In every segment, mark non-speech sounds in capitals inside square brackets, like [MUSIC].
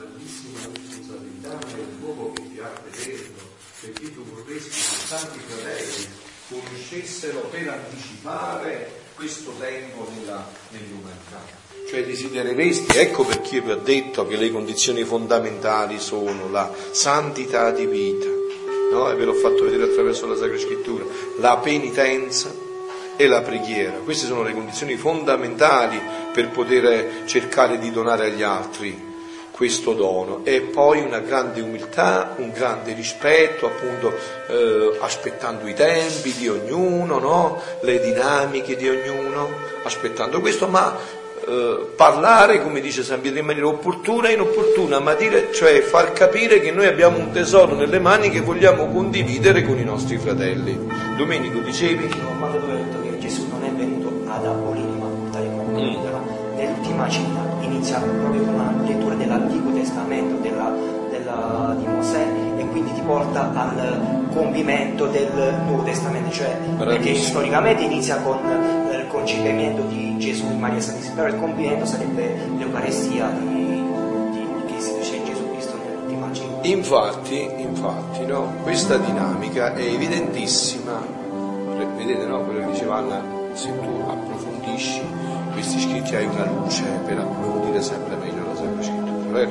grandissima responsabilità nell'uomo che ti ha creato, perché tu vorresti che i santi fratelli conoscessero per anticipare questo tempo nella, nell'umanità. Cioè desidereresti, ecco perché vi ho detto che le condizioni fondamentali sono la santità di vita, no? e ve l'ho fatto vedere attraverso la Sacra Scrittura, la penitenza e la preghiera. Queste sono le condizioni fondamentali per poter cercare di donare agli altri questo dono e poi una grande umiltà, un grande rispetto, appunto eh, aspettando i tempi di ognuno, no? le dinamiche di ognuno, aspettando questo, ma eh, parlare, come dice San Pietro, in maniera opportuna e inopportuna, ma dire, cioè far capire che noi abbiamo un tesoro nelle mani che vogliamo condividere con i nostri fratelli. Domenico, dicevi? Quando tu hai detto che Gesù non è venuto ad abolire ma a portare con mm. nell'ultima cena inizia proprio con una dell'Antico Testamento della, della, di Mosè e quindi ti porta al compimento del Nuovo Testamento, cioè perché storicamente inizia con il concepimento di Gesù in Maria Santissima, però il compimento sarebbe l'Eucarestia di, di, che si dice Gesù Cristo nell'ultima. Infatti, infatti no? questa dinamica è evidentissima, vedete no? quello che diceva Anna, se tu approfondisci questi scritti hai una luce per approfondire sempre meglio la Sacra Scrittura, vero?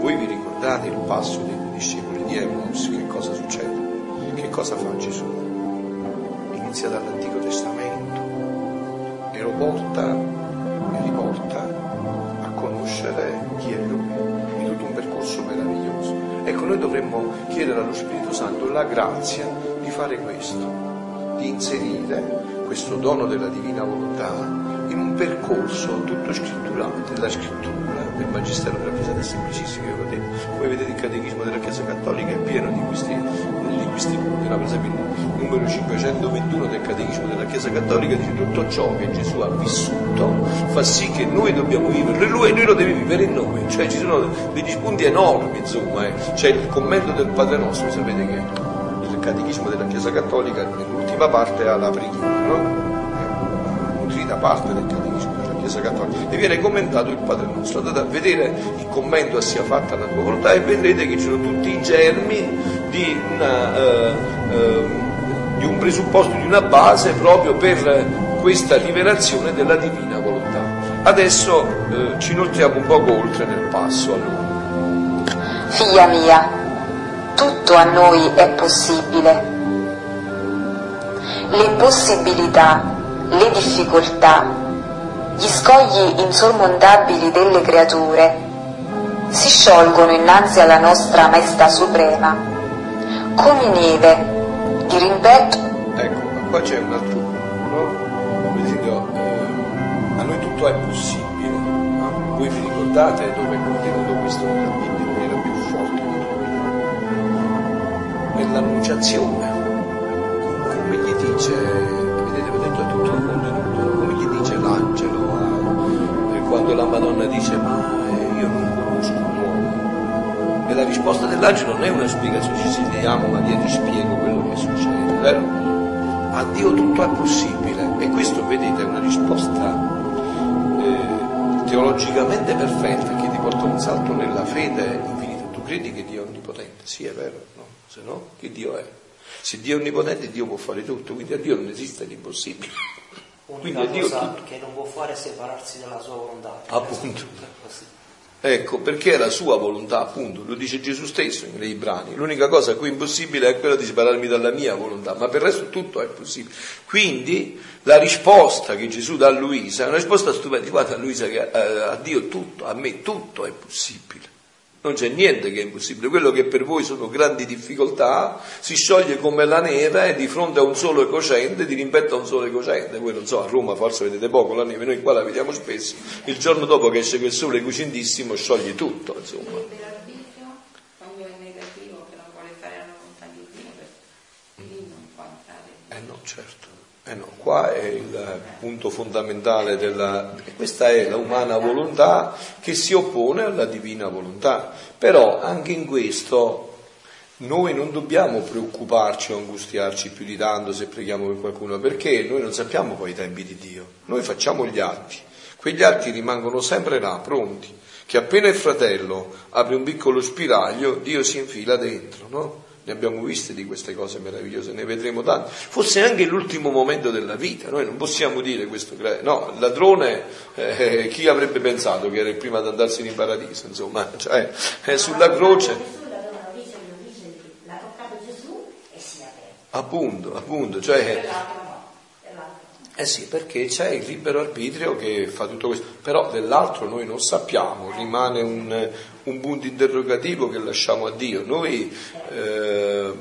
Voi vi ricordate il passo dei discepoli di Emmaus, che cosa succede? Che cosa fa Gesù? Inizia dall'Antico Testamento e lo porta e riporta a conoscere chi è Lui, in tutto un percorso meraviglioso. Ecco, noi dovremmo chiedere allo Spirito Santo la grazia di fare questo, di inserire questo dono della divina volontà in un percorso tutto scritturato della scrittura, del Magistero della Chiesa è semplicissimo, io ho detto. Come vedete il Catechismo della Chiesa Cattolica è pieno di questi, di questi punti, no? per esempio il numero 521 del Catechismo della Chiesa Cattolica dice tutto ciò che Gesù ha vissuto fa sì che noi dobbiamo viverlo e lui, lui lo deve vivere in noi, cioè ci sono degli spunti enormi, insomma, eh. c'è il commento del Padre Nostro, sapete che il Catechismo della Chiesa Cattolica nell'ultima parte ha la preghiera, no? nutrita parte del catechismo Chiesa Cattolica e viene commentato il Padre Nostro. Andate a vedere il commento sia fatta la tua volontà e vedrete che ci sono tutti i germi di, una, eh, eh, di un presupposto, di una base proprio per questa liberazione della divina volontà. Adesso eh, ci inoltriamo un poco oltre nel passo allora. Figlia mia, tutto a noi è possibile. Le possibilità le difficoltà, gli scogli insormontabili delle creature si sciolgono innanzi alla nostra maestà suprema, come neve di rimpetto. Ecco, ma qua c'è un altro punto, no? Dico, eh, a noi tutto è possibile. No? Voi vi ricordate dove è contenuto questo nella Bibbia in maniera più forte? Nell'annunciazione, come gli dice quando la Madonna dice ma io non conosco l'uomo. E la risposta dell'angelo non è una spiegazione, ci sediamo Maria ti spiego quello che succede, vero? A Dio tutto è possibile e questo vedete è una risposta eh, teologicamente perfetta che ti porta un salto nella fede infinita. Tu credi che Dio è onnipotente? Sì, è vero, no? Se no, che Dio è? Se Dio è onnipotente, Dio può fare tutto, quindi a Dio non esiste l'impossibile. L'unica quindi cosa Dio, che non può fare è separarsi dalla sua volontà. Appunto. Ecco, perché è la sua volontà, appunto, lo dice Gesù stesso nei brani. L'unica cosa a cui è impossibile è quella di separarmi dalla mia volontà, ma per il resto tutto è possibile. Quindi la risposta che Gesù dà a Luisa è una risposta stupenda. Guarda Luisa che eh, a Dio tutto, a me tutto è possibile. Non c'è niente che è impossibile. Quello che per voi sono grandi difficoltà si scioglie come la neve di fronte a un solo ecocente, di rimpetto a un solo ecocente. Voi non so, a Roma forse vedete poco la neve, noi qua la vediamo spesso. Il giorno dopo che esce quel sole cocentissimo scioglie tutto, insomma. Eh no, certo. Eh no, qua è il punto fondamentale della... Questa è la umana volontà che si oppone alla divina volontà. Però anche in questo noi non dobbiamo preoccuparci o angustiarci più di tanto se preghiamo per qualcuno, perché noi non sappiamo poi i tempi di Dio. Noi facciamo gli atti, quegli atti rimangono sempre là, pronti. che appena il fratello apre un piccolo spiraglio, Dio si infila dentro, no? Ne abbiamo viste di queste cose meravigliose, ne vedremo tante. Forse anche l'ultimo momento della vita, noi non possiamo dire questo. No, il ladrone, eh, chi avrebbe pensato che era il primo ad andarsene in paradiso, insomma, [LAUGHS] cioè, è sulla croce. Appunto, appunto, cioè eh sì, perché c'è il libero arbitrio che fa tutto questo, però dell'altro noi non sappiamo, rimane un, un punto interrogativo che lasciamo a Dio. Noi, eh,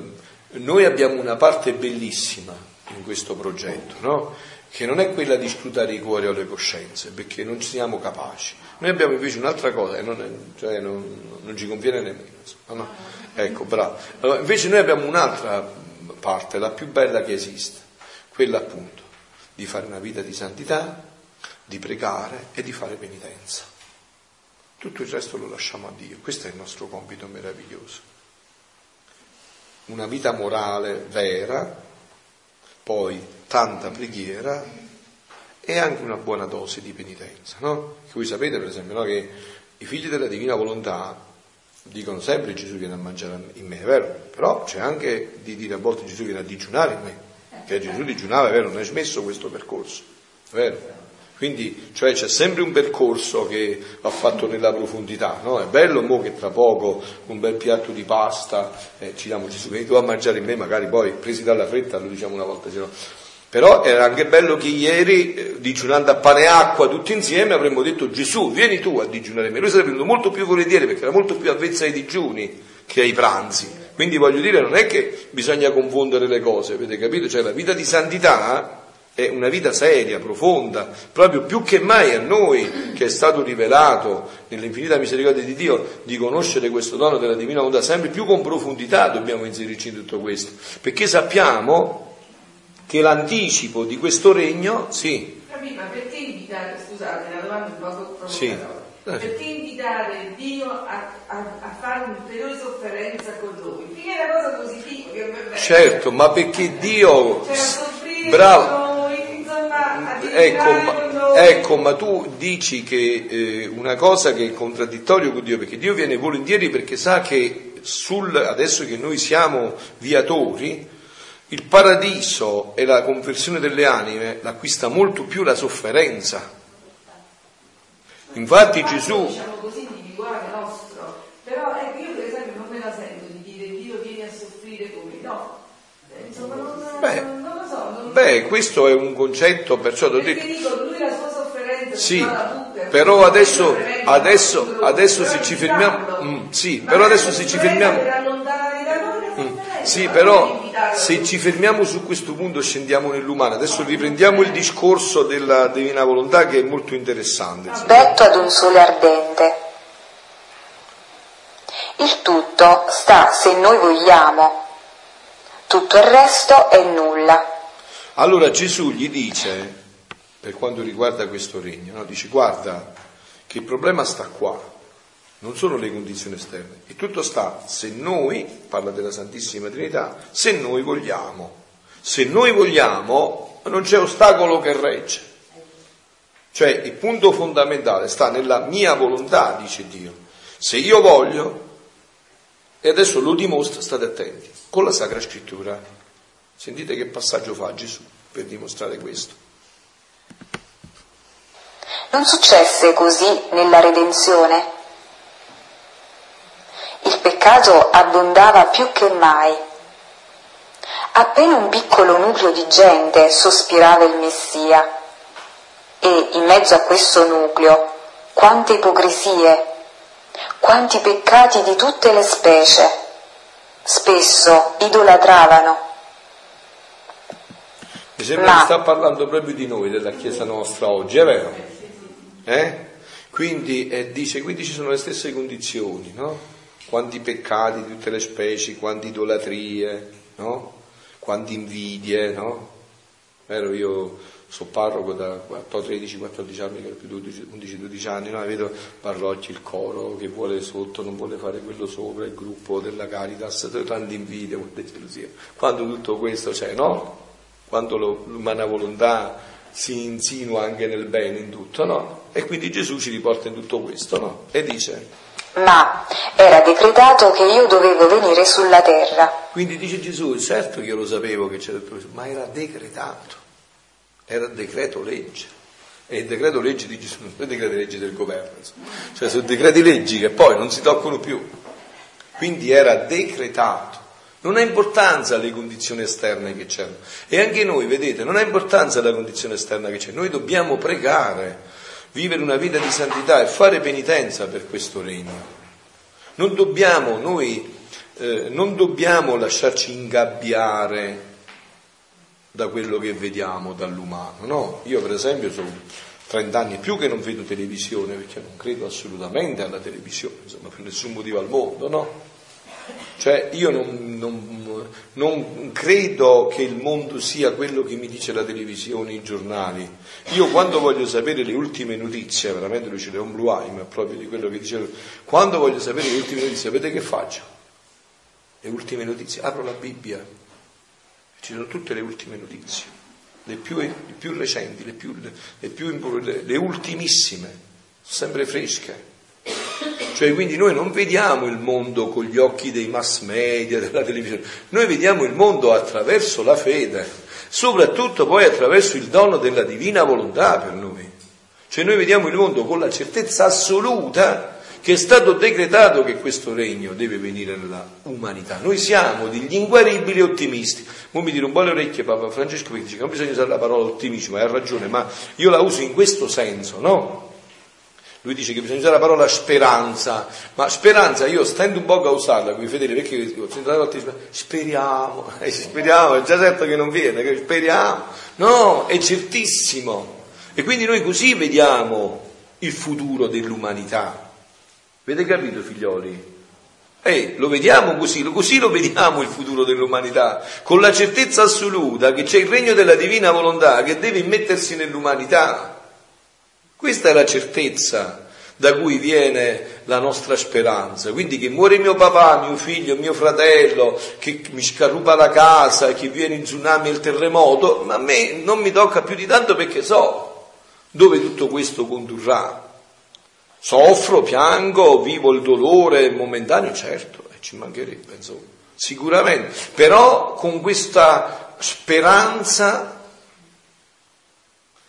noi abbiamo una parte bellissima in questo progetto, no? che non è quella di scrutare i cuori o le coscienze, perché non siamo capaci. Noi abbiamo invece un'altra cosa, non, è, cioè non, non, ci conviene nemmeno. No? Ecco, bravo. Allora, invece noi abbiamo un'altra parte, la più bella che esiste, quella appunto di fare una vita di santità, di pregare e di fare penitenza. Tutto il resto lo lasciamo a Dio, questo è il nostro compito meraviglioso. Una vita morale vera, poi tanta preghiera e anche una buona dose di penitenza. No? Voi sapete per esempio no, che i figli della divina volontà dicono sempre Gesù viene a mangiare in me, è vero? Però c'è anche di dire a volte Gesù viene a digiunare in me che Gesù digiunava, è vero, non è smesso questo percorso, è vero? Quindi, cioè, c'è sempre un percorso che va fatto nella profondità, no? È bello mo che tra poco un bel piatto di pasta, eh, ci diamo Gesù, vieni tu a mangiare in me, magari poi presi dalla fretta, lo diciamo una volta, se no. Però era anche bello che ieri, eh, digiunando a pane e acqua tutti insieme, avremmo detto Gesù, vieni tu a digiunare me. Lui sarebbe venuto molto più volentieri perché era molto più avvezza ai digiuni che ai pranzi. Quindi voglio dire, non è che bisogna confondere le cose, avete capito? Cioè la vita di santità è una vita seria, profonda, proprio più che mai a noi che è stato rivelato nell'infinita misericordia di Dio di conoscere questo dono della divina volontà, sempre più con profondità dobbiamo inserirci in tutto questo, perché sappiamo che l'anticipo di questo regno, sì. Ma perché invitare, scusate, la domanda un po' provocatoria. Sì. Perché invitare Dio a, a, a fare un'ulteriore sofferenza con noi? Perché è una cosa positiva Certo, ma perché Dio... Cioè, bravo. Ecco, ma, ecco, ma tu dici che eh, una cosa che è contraddittorio con Dio, perché Dio viene volentieri perché sa che sul, adesso che noi siamo viatori, il paradiso e la conversione delle anime l'acquista molto più la sofferenza. Infatti Gesù... Diciamo così individuale nostro, però ecco io per esempio non me la sento di dire Dio vieni a soffrire come no. Eh, insomma non, beh, non, non lo so. Non... Beh, questo è un concetto, perciò ti ho detto... dico, lui la sua sofferenza sì, però adesso, adesso, adesso se ci fermiamo... Mm, sì, però adesso se ci fermiamo... Mm, sì, però se ci fermiamo su questo punto scendiamo nell'umano. Adesso riprendiamo il discorso della divina volontà che è molto interessante. Rispetto ad un sole ardente. Il tutto sta se noi vogliamo, tutto il resto è nulla. Allora Gesù gli dice, per quanto riguarda questo regno, no? dice guarda che il problema sta qua, non sono le condizioni esterne, e tutto sta se noi, parla della Santissima Trinità, se noi vogliamo. Se noi vogliamo non c'è ostacolo che regge. Cioè il punto fondamentale sta nella mia volontà, dice Dio. Se io voglio, e adesso lo dimostra, state attenti, con la Sacra Scrittura. Sentite che passaggio fa Gesù per dimostrare questo. Non successe così nella redenzione il peccato abbondava più che mai. Appena un piccolo nucleo di gente sospirava il Messia e in mezzo a questo nucleo quante ipocrisie, quanti peccati di tutte le specie, spesso idolatravano. Mi sembra che sta parlando proprio di noi, della Chiesa nostra oggi, è vero? Eh? Quindi, eh, dice, quindi ci sono le stesse condizioni, no? quanti peccati di tutte le specie, quante idolatrie, no? quante invidie, no? Vero, io sono parroco da 13-14 anni, che più 11-12 anni, no? vedo Parrocchi, il coro che vuole sotto, non vuole fare quello sopra, il gruppo della Caritas, tante invidie, molte gelosie. Quando tutto questo c'è, no? Quando l'umana volontà si insinua anche nel bene in tutto, no? E quindi Gesù ci riporta in tutto questo, no? E dice... Ma era decretato che io dovevo venire sulla terra. Quindi dice Gesù, certo che io lo sapevo che c'era il professore, ma era decretato, era decreto legge. E il decreto legge di Gesù non è il decreto legge del governo, cioè sono decreti leggi che poi non si toccano più. Quindi era decretato. Non ha importanza le condizioni esterne che c'erano. E anche noi, vedete, non ha importanza la condizione esterna che c'è. Noi dobbiamo pregare, vivere una vita di santità e fare penitenza per questo regno. Non dobbiamo, noi, eh, non dobbiamo lasciarci ingabbiare da quello che vediamo dall'umano. No? Io per esempio sono 30 anni più che non vedo televisione perché non credo assolutamente alla televisione, insomma, per nessun motivo al mondo, no? Cioè io non, non, non, credo che il mondo sia quello che mi dice la televisione, i giornali. Io quando voglio sapere le ultime notizie, veramente lui ce l'è un Bluheim proprio di quello che dice quando voglio sapere le ultime notizie, sapete che faccio? Le ultime notizie, apro la Bibbia ci sono tutte le ultime notizie, le più, le più recenti, le, più, le, più, le ultimissime, sempre fresche. Cioè, quindi noi non vediamo il mondo con gli occhi dei mass media, della televisione, noi vediamo il mondo attraverso la fede, soprattutto poi attraverso il dono della divina volontà per noi. Cioè noi vediamo il mondo con la certezza assoluta che è stato decretato che questo regno deve venire nella umanità. Noi siamo degli inguaribili ottimisti. Ora mi dire un po' le orecchie Papa Francesco perché dice che non bisogna usare la parola ottimismo, ha ragione, ma io la uso in questo senso, no? Lui dice che bisogna usare la parola speranza, ma speranza io stendo un po' a usarla qui, Fedele, perché ho sentito speriamo, [LAUGHS] eh, speriamo, è già certo che non viene, che speriamo, no, è certissimo. E quindi noi così vediamo il futuro dell'umanità. Avete capito, figlioli? Eh, lo vediamo così, così lo vediamo il futuro dell'umanità, con la certezza assoluta che c'è il regno della divina volontà che deve immettersi nell'umanità. Questa è la certezza da cui viene la nostra speranza. Quindi che muore mio papà, mio figlio, mio fratello, che mi scarrupa la casa, che viene il tsunami e il terremoto, ma a me non mi tocca più di tanto perché so dove tutto questo condurrà. Soffro, piango, vivo il dolore momentaneo, certo, eh, ci mancherebbe, insomma, sicuramente, però con questa speranza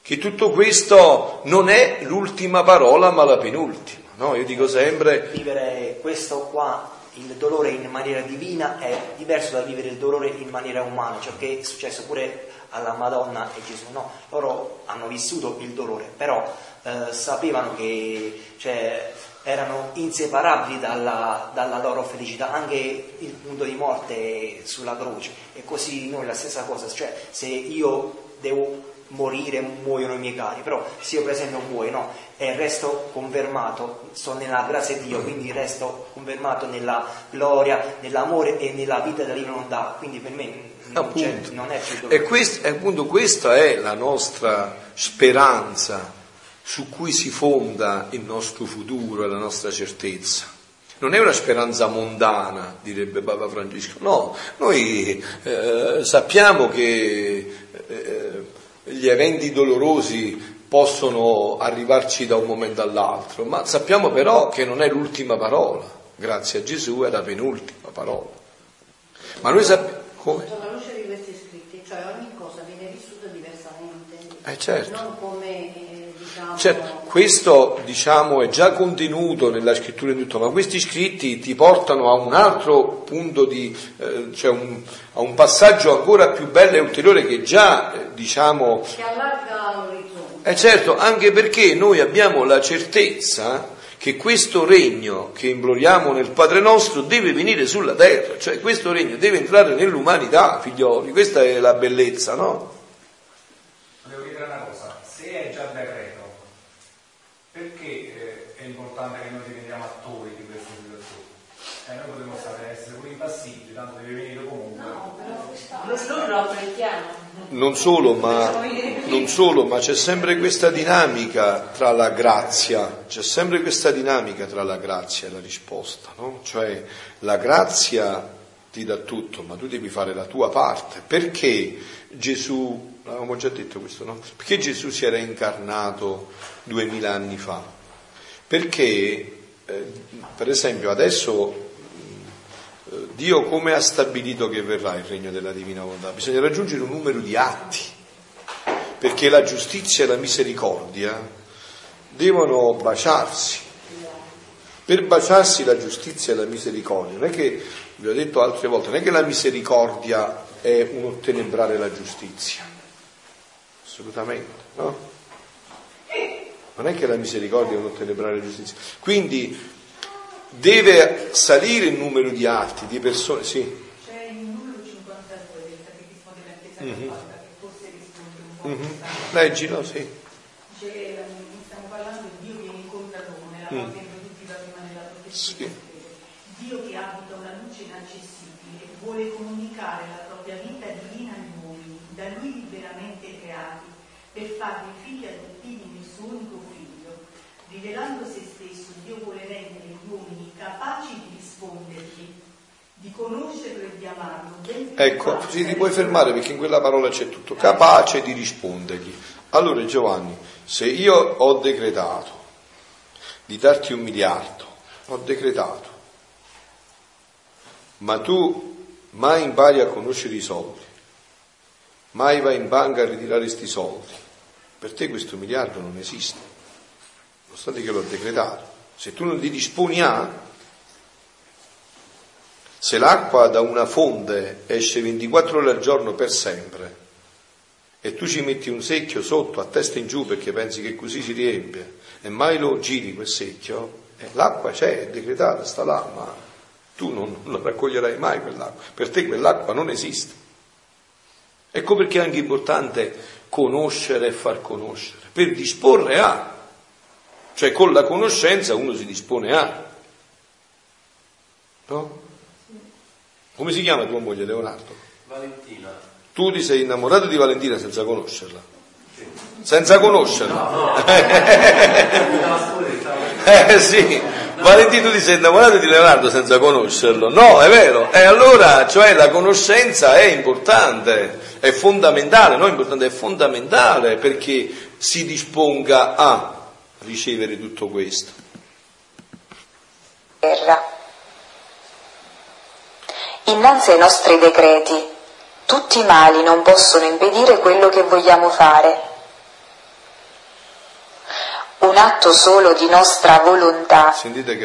che tutto questo non è l'ultima parola ma la penultima. No? Io dico sempre... Vivere questo qua, il dolore in maniera divina, è diverso da vivere il dolore in maniera umana, ciò che è successo pure alla Madonna e Gesù. No? Loro hanno vissuto il dolore, però eh, sapevano che cioè, erano inseparabili dalla, dalla, loro felicità, anche il punto di morte sulla croce. E così noi la stessa cosa, cioè se io devo morire, muoiono i miei cari, però se io per esempio muoio no, e resto confermato, sto nella grazia di Dio, quindi resto confermato nella gloria, nell'amore e nella vita della volontà, quindi per me non, non è più E questo, appunto questa è la nostra speranza su cui si fonda il nostro futuro e la nostra certezza. Non è una speranza mondana, direbbe Papa Francesco, no, noi eh, sappiamo che eh, gli eventi dolorosi possono arrivarci da un momento all'altro, ma sappiamo però che non è l'ultima parola, grazie a Gesù è la penultima parola. Ma noi sappiamo... Come? Alla luce di questi scritti, cioè ogni cosa viene vissuta diversamente, eh certo. non come Certo, questo diciamo è già contenuto nella scrittura di tutto, ma questi scritti ti portano a un altro punto di, eh, cioè un, a un passaggio ancora più bello e ulteriore che già eh, diciamo. Che allarga l'orizzonte. Eh certo, anche perché noi abbiamo la certezza che questo regno che imploriamo nel Padre nostro deve venire sulla terra, cioè questo regno deve entrare nell'umanità, figlioli, questa è la bellezza, no? Devo dire una cosa, se è già decreto perché eh, è importante che noi diventiamo attori di questa situazione? Eh, noi potremmo stare, essere pure impassibili, tanto deve venire comunque. No, però noi lo apprezziamo. Non solo, ma, non solo, ma c'è sempre questa dinamica tra la grazia, c'è sempre questa dinamica tra la grazia e la risposta, no? Cioè la grazia ti dà tutto, ma tu devi fare la tua parte. Perché Gesù, avevamo già detto questo, no? Perché Gesù si era incarnato duemila anni fa? Perché, eh, per esempio, adesso eh, Dio come ha stabilito che verrà il regno della divina volontà? Bisogna raggiungere un numero di atti, perché la giustizia e la misericordia devono baciarsi. Per baciarsi la giustizia e la misericordia, non è che vi ho detto altre volte, non è che la misericordia è un ottenebrare la giustizia, assolutamente, no? Non è che la misericordia è un ottenebrare la giustizia. Quindi deve salire il numero di atti, di persone, sì. C'è il numero 52 del catechismo della Chiesa mm-hmm. Cattolica che forse risponde un po' mm-hmm. Leggilo, sì. Dice che stiamo parlando di Dio che incontra l'uomo nella mm. parte introduttiva prima della profezia. Sì. Dio che abita una luce inaccessibile vuole comunicare la propria vita divina agli uomini, da lui liberamente creati, per farli figli del suo unico figlio. Rivelando se stesso, Dio vuole rendere gli uomini capaci di rispondergli, di conoscerlo e di amarlo. Ecco, sì, ti puoi fermare perché in quella parola c'è tutto, capace di rispondergli. Allora Giovanni, se io ho decretato di darti un miliardo, ho decretato, ma tu mai impari a conoscere i soldi, mai vai in banca a ritirare questi soldi, per te questo miliardo non esiste, nonostante che l'ho decretato. Se tu non ti disponi a, se l'acqua da una fonte esce 24 ore al giorno per sempre e tu ci metti un secchio sotto a testa in giù perché pensi che così si riempie e mai lo giri quel secchio, eh, l'acqua c'è, è decretata, sta là, ma tu non, non raccoglierai mai quell'acqua, per te quell'acqua non esiste. Ecco perché è anche importante conoscere e far conoscere, per disporre a, cioè con la conoscenza uno si dispone a. No? Come si chiama tua moglie Leonardo? Valentina. Tu ti sei innamorato di Valentina senza conoscerla? Senza conoscerla? No, no. [LAUGHS] [LAUGHS] eh sì, Valentino sei innamorato di Leonardo senza conoscerlo. No, è vero. E allora, cioè, la conoscenza è importante, è fondamentale, non importante, è fondamentale perché si disponga a ricevere tutto questo. Terra. Innanzi ai nostri decreti, tutti i mali non possono impedire quello che vogliamo fare un atto solo di nostra volontà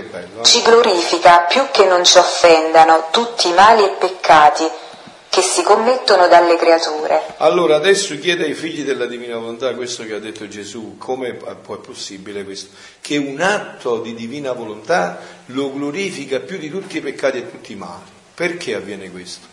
bello, eh? ci glorifica più che non ci offendano tutti i mali e peccati che si commettono dalle creature. Allora adesso chiede ai figli della divina volontà questo che ha detto Gesù, come è possibile questo? Che un atto di divina volontà lo glorifica più di tutti i peccati e tutti i mali. Perché avviene questo?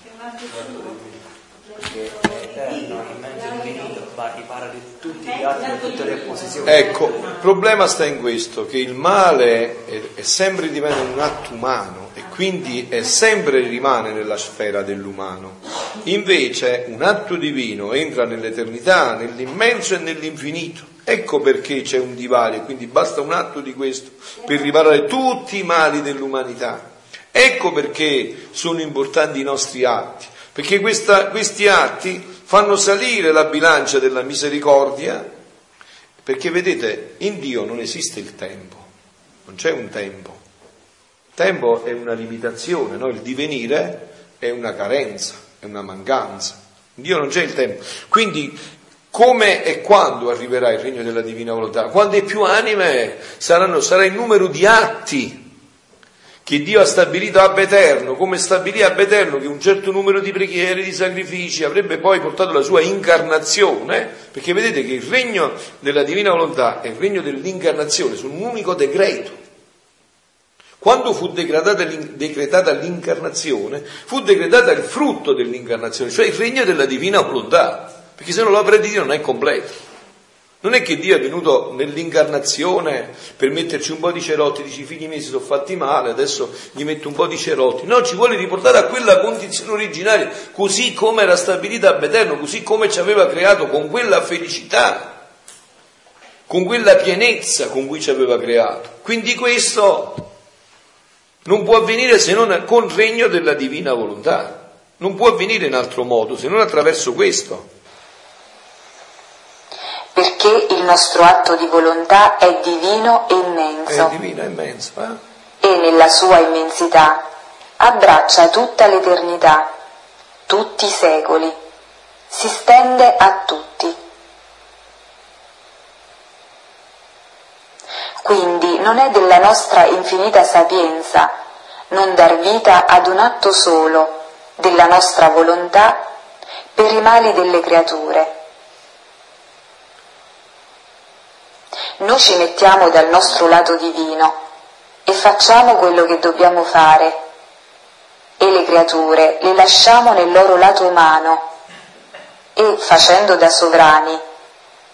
Perché è eterno, immenso infinito ripara di tutti gli altri, di tutte le opposizioni. Ecco, il problema sta in questo, che il male è, è sempre diventa un atto umano e quindi è sempre rimane nella sfera dell'umano. Invece un atto divino entra nell'eternità, nell'immenso e nell'infinito. Ecco perché c'è un divario, quindi basta un atto di questo per riparare tutti i mali dell'umanità. Ecco perché sono importanti i nostri atti, perché questa, questi atti fanno salire la bilancia della misericordia, perché vedete, in Dio non esiste il tempo, non c'è un tempo. Il tempo è una limitazione, no? il divenire è una carenza, è una mancanza. In Dio non c'è il tempo. Quindi come e quando arriverà il regno della divina volontà? Quando le più anime saranno, sarà il numero di atti che Dio ha stabilito ab eterno, come stabilì ab eterno che un certo numero di preghiere, di sacrifici avrebbe poi portato la sua incarnazione, perché vedete che il regno della divina volontà e il regno dell'incarnazione sono un unico decreto. Quando fu decretata l'incarnazione, fu decretata il frutto dell'incarnazione, cioè il regno della divina volontà, perché se no l'opera di Dio non è completa. Non è che Dio è venuto nell'incarnazione per metterci un po' di cerotti, dici i figli miei si sono fatti male, adesso gli metto un po' di cerotti. No, ci vuole riportare a quella condizione originaria, così come era stabilita a Beterno, così come ci aveva creato, con quella felicità, con quella pienezza con cui ci aveva creato. Quindi questo Non può avvenire se non con regno della divina volontà. Non può avvenire in altro modo se non attraverso questo. Perché il nostro atto di volontà è divino e immenso. È divino e immenso, eh? E nella sua immensità abbraccia tutta l'eternità, tutti i secoli, si stende a tutti. Quindi non è della nostra infinita sapienza non dar vita ad un atto solo della nostra volontà per i mali delle creature. Noi ci mettiamo dal nostro lato divino e facciamo quello che dobbiamo fare e le creature le lasciamo nel loro lato umano e, facendo da sovrani,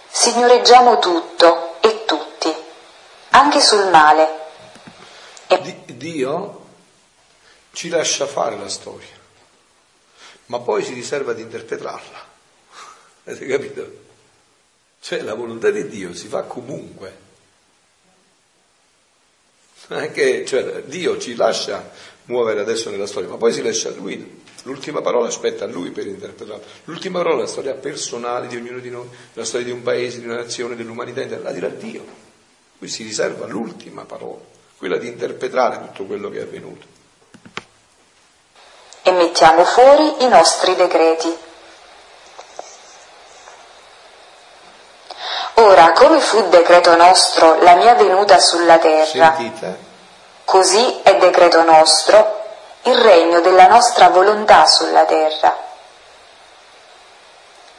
signoreggiamo tutto e tutti, anche sul male. E... Dio ci lascia fare la storia, ma poi si riserva di interpretarla. [LAUGHS] Avete capito? Cioè la volontà di Dio si fa comunque. Non è che cioè, Dio ci lascia muovere adesso nella storia, ma poi si lascia a Lui. L'ultima parola aspetta a Lui per interpretarla. L'ultima parola è la storia personale di ognuno di noi, la storia di un paese, di una nazione, dell'umanità intera, la dirà Dio. Lui si riserva l'ultima parola, quella di interpretare tutto quello che è avvenuto. E mettiamo fuori i nostri decreti. Ora, come fu decreto nostro la mia venuta sulla terra, Sentite? così è decreto nostro il regno della nostra volontà sulla terra.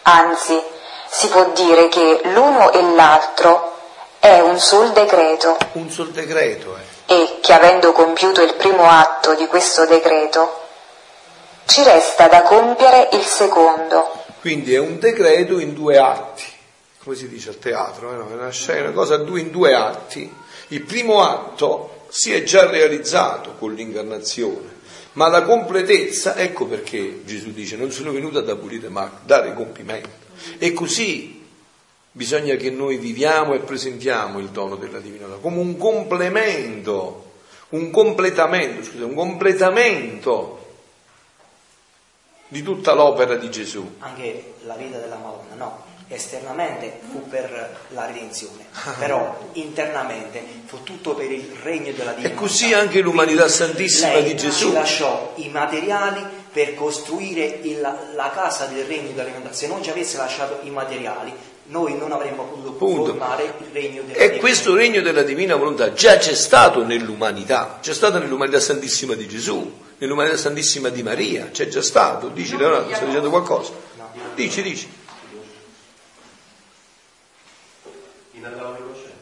Anzi, si può dire che l'uno e l'altro è un sol decreto Un sol decreto, eh. e che avendo compiuto il primo atto di questo decreto, ci resta da compiere il secondo. Quindi è un decreto in due atti, come si dice al teatro, eh, una scena, cosa due in due atti. Il primo atto si è già realizzato con l'incarnazione, ma la completezza, ecco perché Gesù dice non sono venuto ad abolire ma a dare compimento. E così bisogna che noi viviamo e presentiamo il dono della divinità come un complemento, un completamento, scusa, un completamento di tutta l'opera di Gesù. Anche la vita della Madonna, no, esternamente fu per la redenzione, però internamente fu tutto per il regno della divinità. E così anche l'umanità santissima Lei di Gesù. ci lasciò i materiali per costruire il- la casa del regno della divinità. Se non ci avesse lasciato i materiali, noi non avremmo potuto Punto. formare il regno della E questo regno della divina volontà già c'è stato nell'umanità, c'è stato nell'umanità santissima di Gesù, nell'umanità santissima di Maria, c'è già stato. Dici Leonardo, stai dicendo qualcosa? Dici, dici. in Adamo innocente.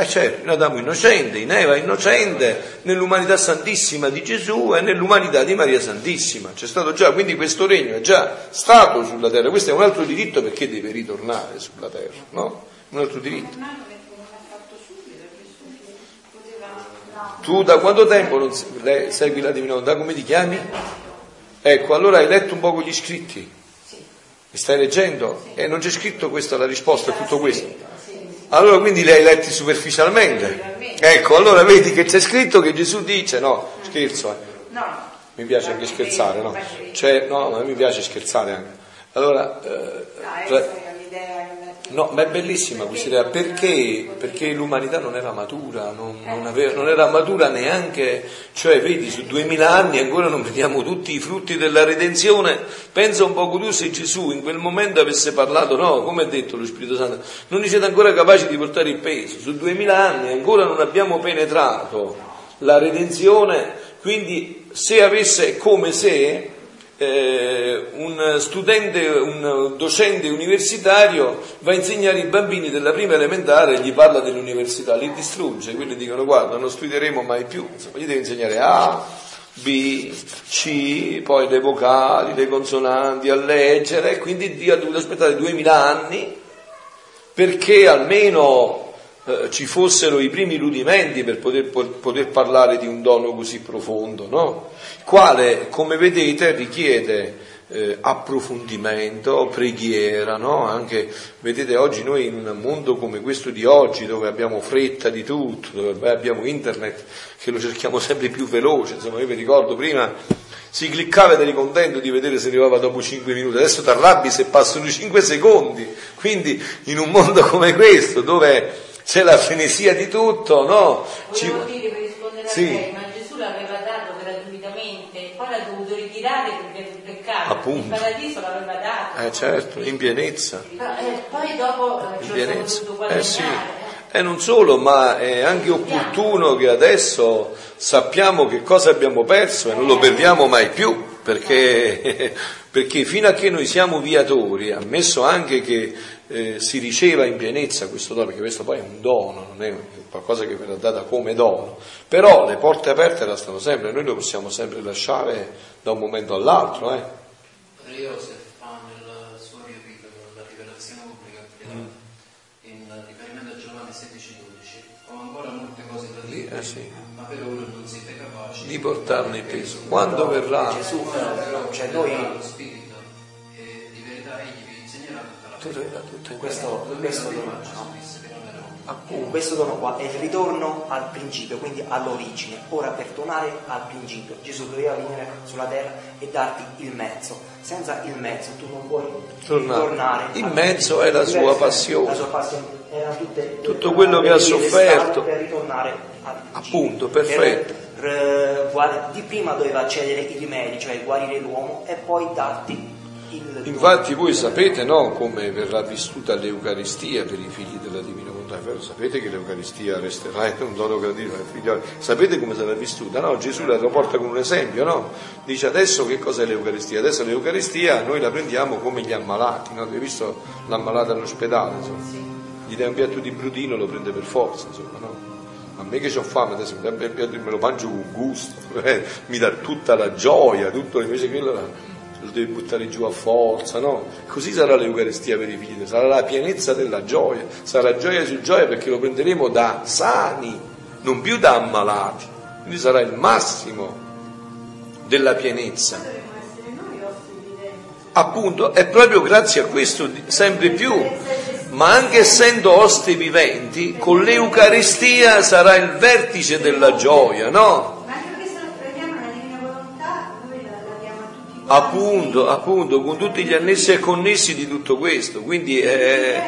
Eh certo, in Adamo innocente, in Eva innocente, nell'umanità santissima di Gesù e nell'umanità di Maria Santissima. C'è stato già, quindi questo regno è già stato sulla terra. Questo è un altro diritto perché deve ritornare sulla terra, no? Un altro diritto. Tu da quanto tempo non se- le- segui la Divina Volontà? Come ti chiami? Ecco, allora hai letto un po' gli scritti? Mi stai leggendo? E non c'è scritto questa la risposta a tutto questo. Allora quindi li hai letti superficialmente. Ecco, allora vedi che c'è scritto che Gesù dice, no, scherzo, eh. No, mi piace anche scherzare, no? Cioè, no, ma mi piace scherzare anche. Allora, eh, no, ma è bellissima questa idea, perché? Perché l'umanità non era matura, non, non aveva- non era matura neanche, cioè vedi, su duemila anni ancora non vediamo tutti i frutti della redenzione, pensa un poco tu se Gesù in quel momento avesse parlato, no, come ha detto lo Spirito Santo, non siete ancora capaci di portare il peso, su duemila anni ancora non abbiamo penetrato la redenzione, quindi se avesse come se eh, un studente, un docente universitario va a insegnare i bambini della prima elementare e gli parla dell'università, li distrugge, quelli dicono guarda non studieremo mai più, insomma gli deve insegnare A, B, C, poi le vocali, le consonanti, a leggere, e quindi Dio ha dovuto aspettare duemila anni perché almeno eh, ci fossero i primi rudimenti per poter, po- poter parlare di un dono così profondo, no? Quale, come vedete, richiede eh, approfondimento, preghiera, no? Anche, vedete, oggi noi in un mondo come questo di oggi, dove abbiamo fretta di tutto, dove abbiamo internet, che lo cerchiamo sempre più veloce, insomma, io vi ricordo prima si cliccava ed eri contento di vedere se arrivava dopo 5 minuti, adesso ti arrabbi se passano [LAUGHS] 5 secondi, quindi in un mondo come questo, dove c'è la frenesia di tutto, no? Ci... dire per rispondere sì. a lei, ma Gesù l'aveva gratuitamente, poi l'ha dovuto ritirare perché peccato. Appunto. Il paradiso l'aveva dato. Eh certo, in pienezza. Eh, poi dopo eh, in pienezza. Eh sì. E eh, non solo, ma è anche opportuno che adesso sappiamo che cosa abbiamo perso e non lo perdiamo mai più, perché, perché fino a che noi siamo viatori, ammesso anche che eh, si riceva in pienezza questo dono, perché questo poi è un dono, non è qualcosa che verrà data come dono, però le porte aperte restano sempre, noi lo possiamo sempre lasciare da un momento all'altro. Eh. Io se fa nel suo riepilogo la rivelazione pubblica mm. in riferimento a Giovanni 16-12, ho ancora molte cose da dire, eh sì. ma per ora di portarne il peso. Quando verrà Gesù, cioè noi lo Spirito e di verità egli vi insegnerà tutta la verità. Questo, questo, no? Appunto, questo dono qua è il ritorno al principio, quindi all'origine. Ora per tornare al principio, Gesù doveva venire sulla terra e darti il mezzo. Senza il mezzo tu non puoi tornare. tornare il mezzo è la sua passione. La sua passione era tutte, tutto quello che ha sofferto. Per ritornare al principio. Appunto, perfetto. Per, di prima doveva accedere i rimedi, cioè guarire l'uomo e poi darti Infatti voi sapete no, come verrà vissuta l'Eucaristia per i figli della Divina Volontà, sapete che l'Eucaristia resterà [LAUGHS] un dono gradito ai figlioli, sapete come sarà vissuta? No? Gesù la porta con un esempio, no? dice adesso che cos'è l'Eucaristia? Adesso l'Eucaristia noi la prendiamo come gli ammalati, no? avete visto l'ammalato all'ospedale, insomma. gli dai un piatto di brutino lo prende per forza, insomma, no? A me che ho fame adesso me lo mangio con gusto, [LAUGHS] eh? mi dà tutta la gioia, tutto invece quello lo devi buttare giù a forza, no? Così sarà l'Eucaristia per i figli, sarà la pienezza della gioia, sarà gioia su gioia perché lo prenderemo da sani, non più da ammalati, quindi sarà il massimo della pienezza. Appunto, è proprio grazie a questo sempre più, ma anche essendo osti viventi, con l'Eucaristia sarà il vertice della gioia, no? Appunto, appunto, con tutti gli annessi e connessi di tutto questo. Quindi, eh,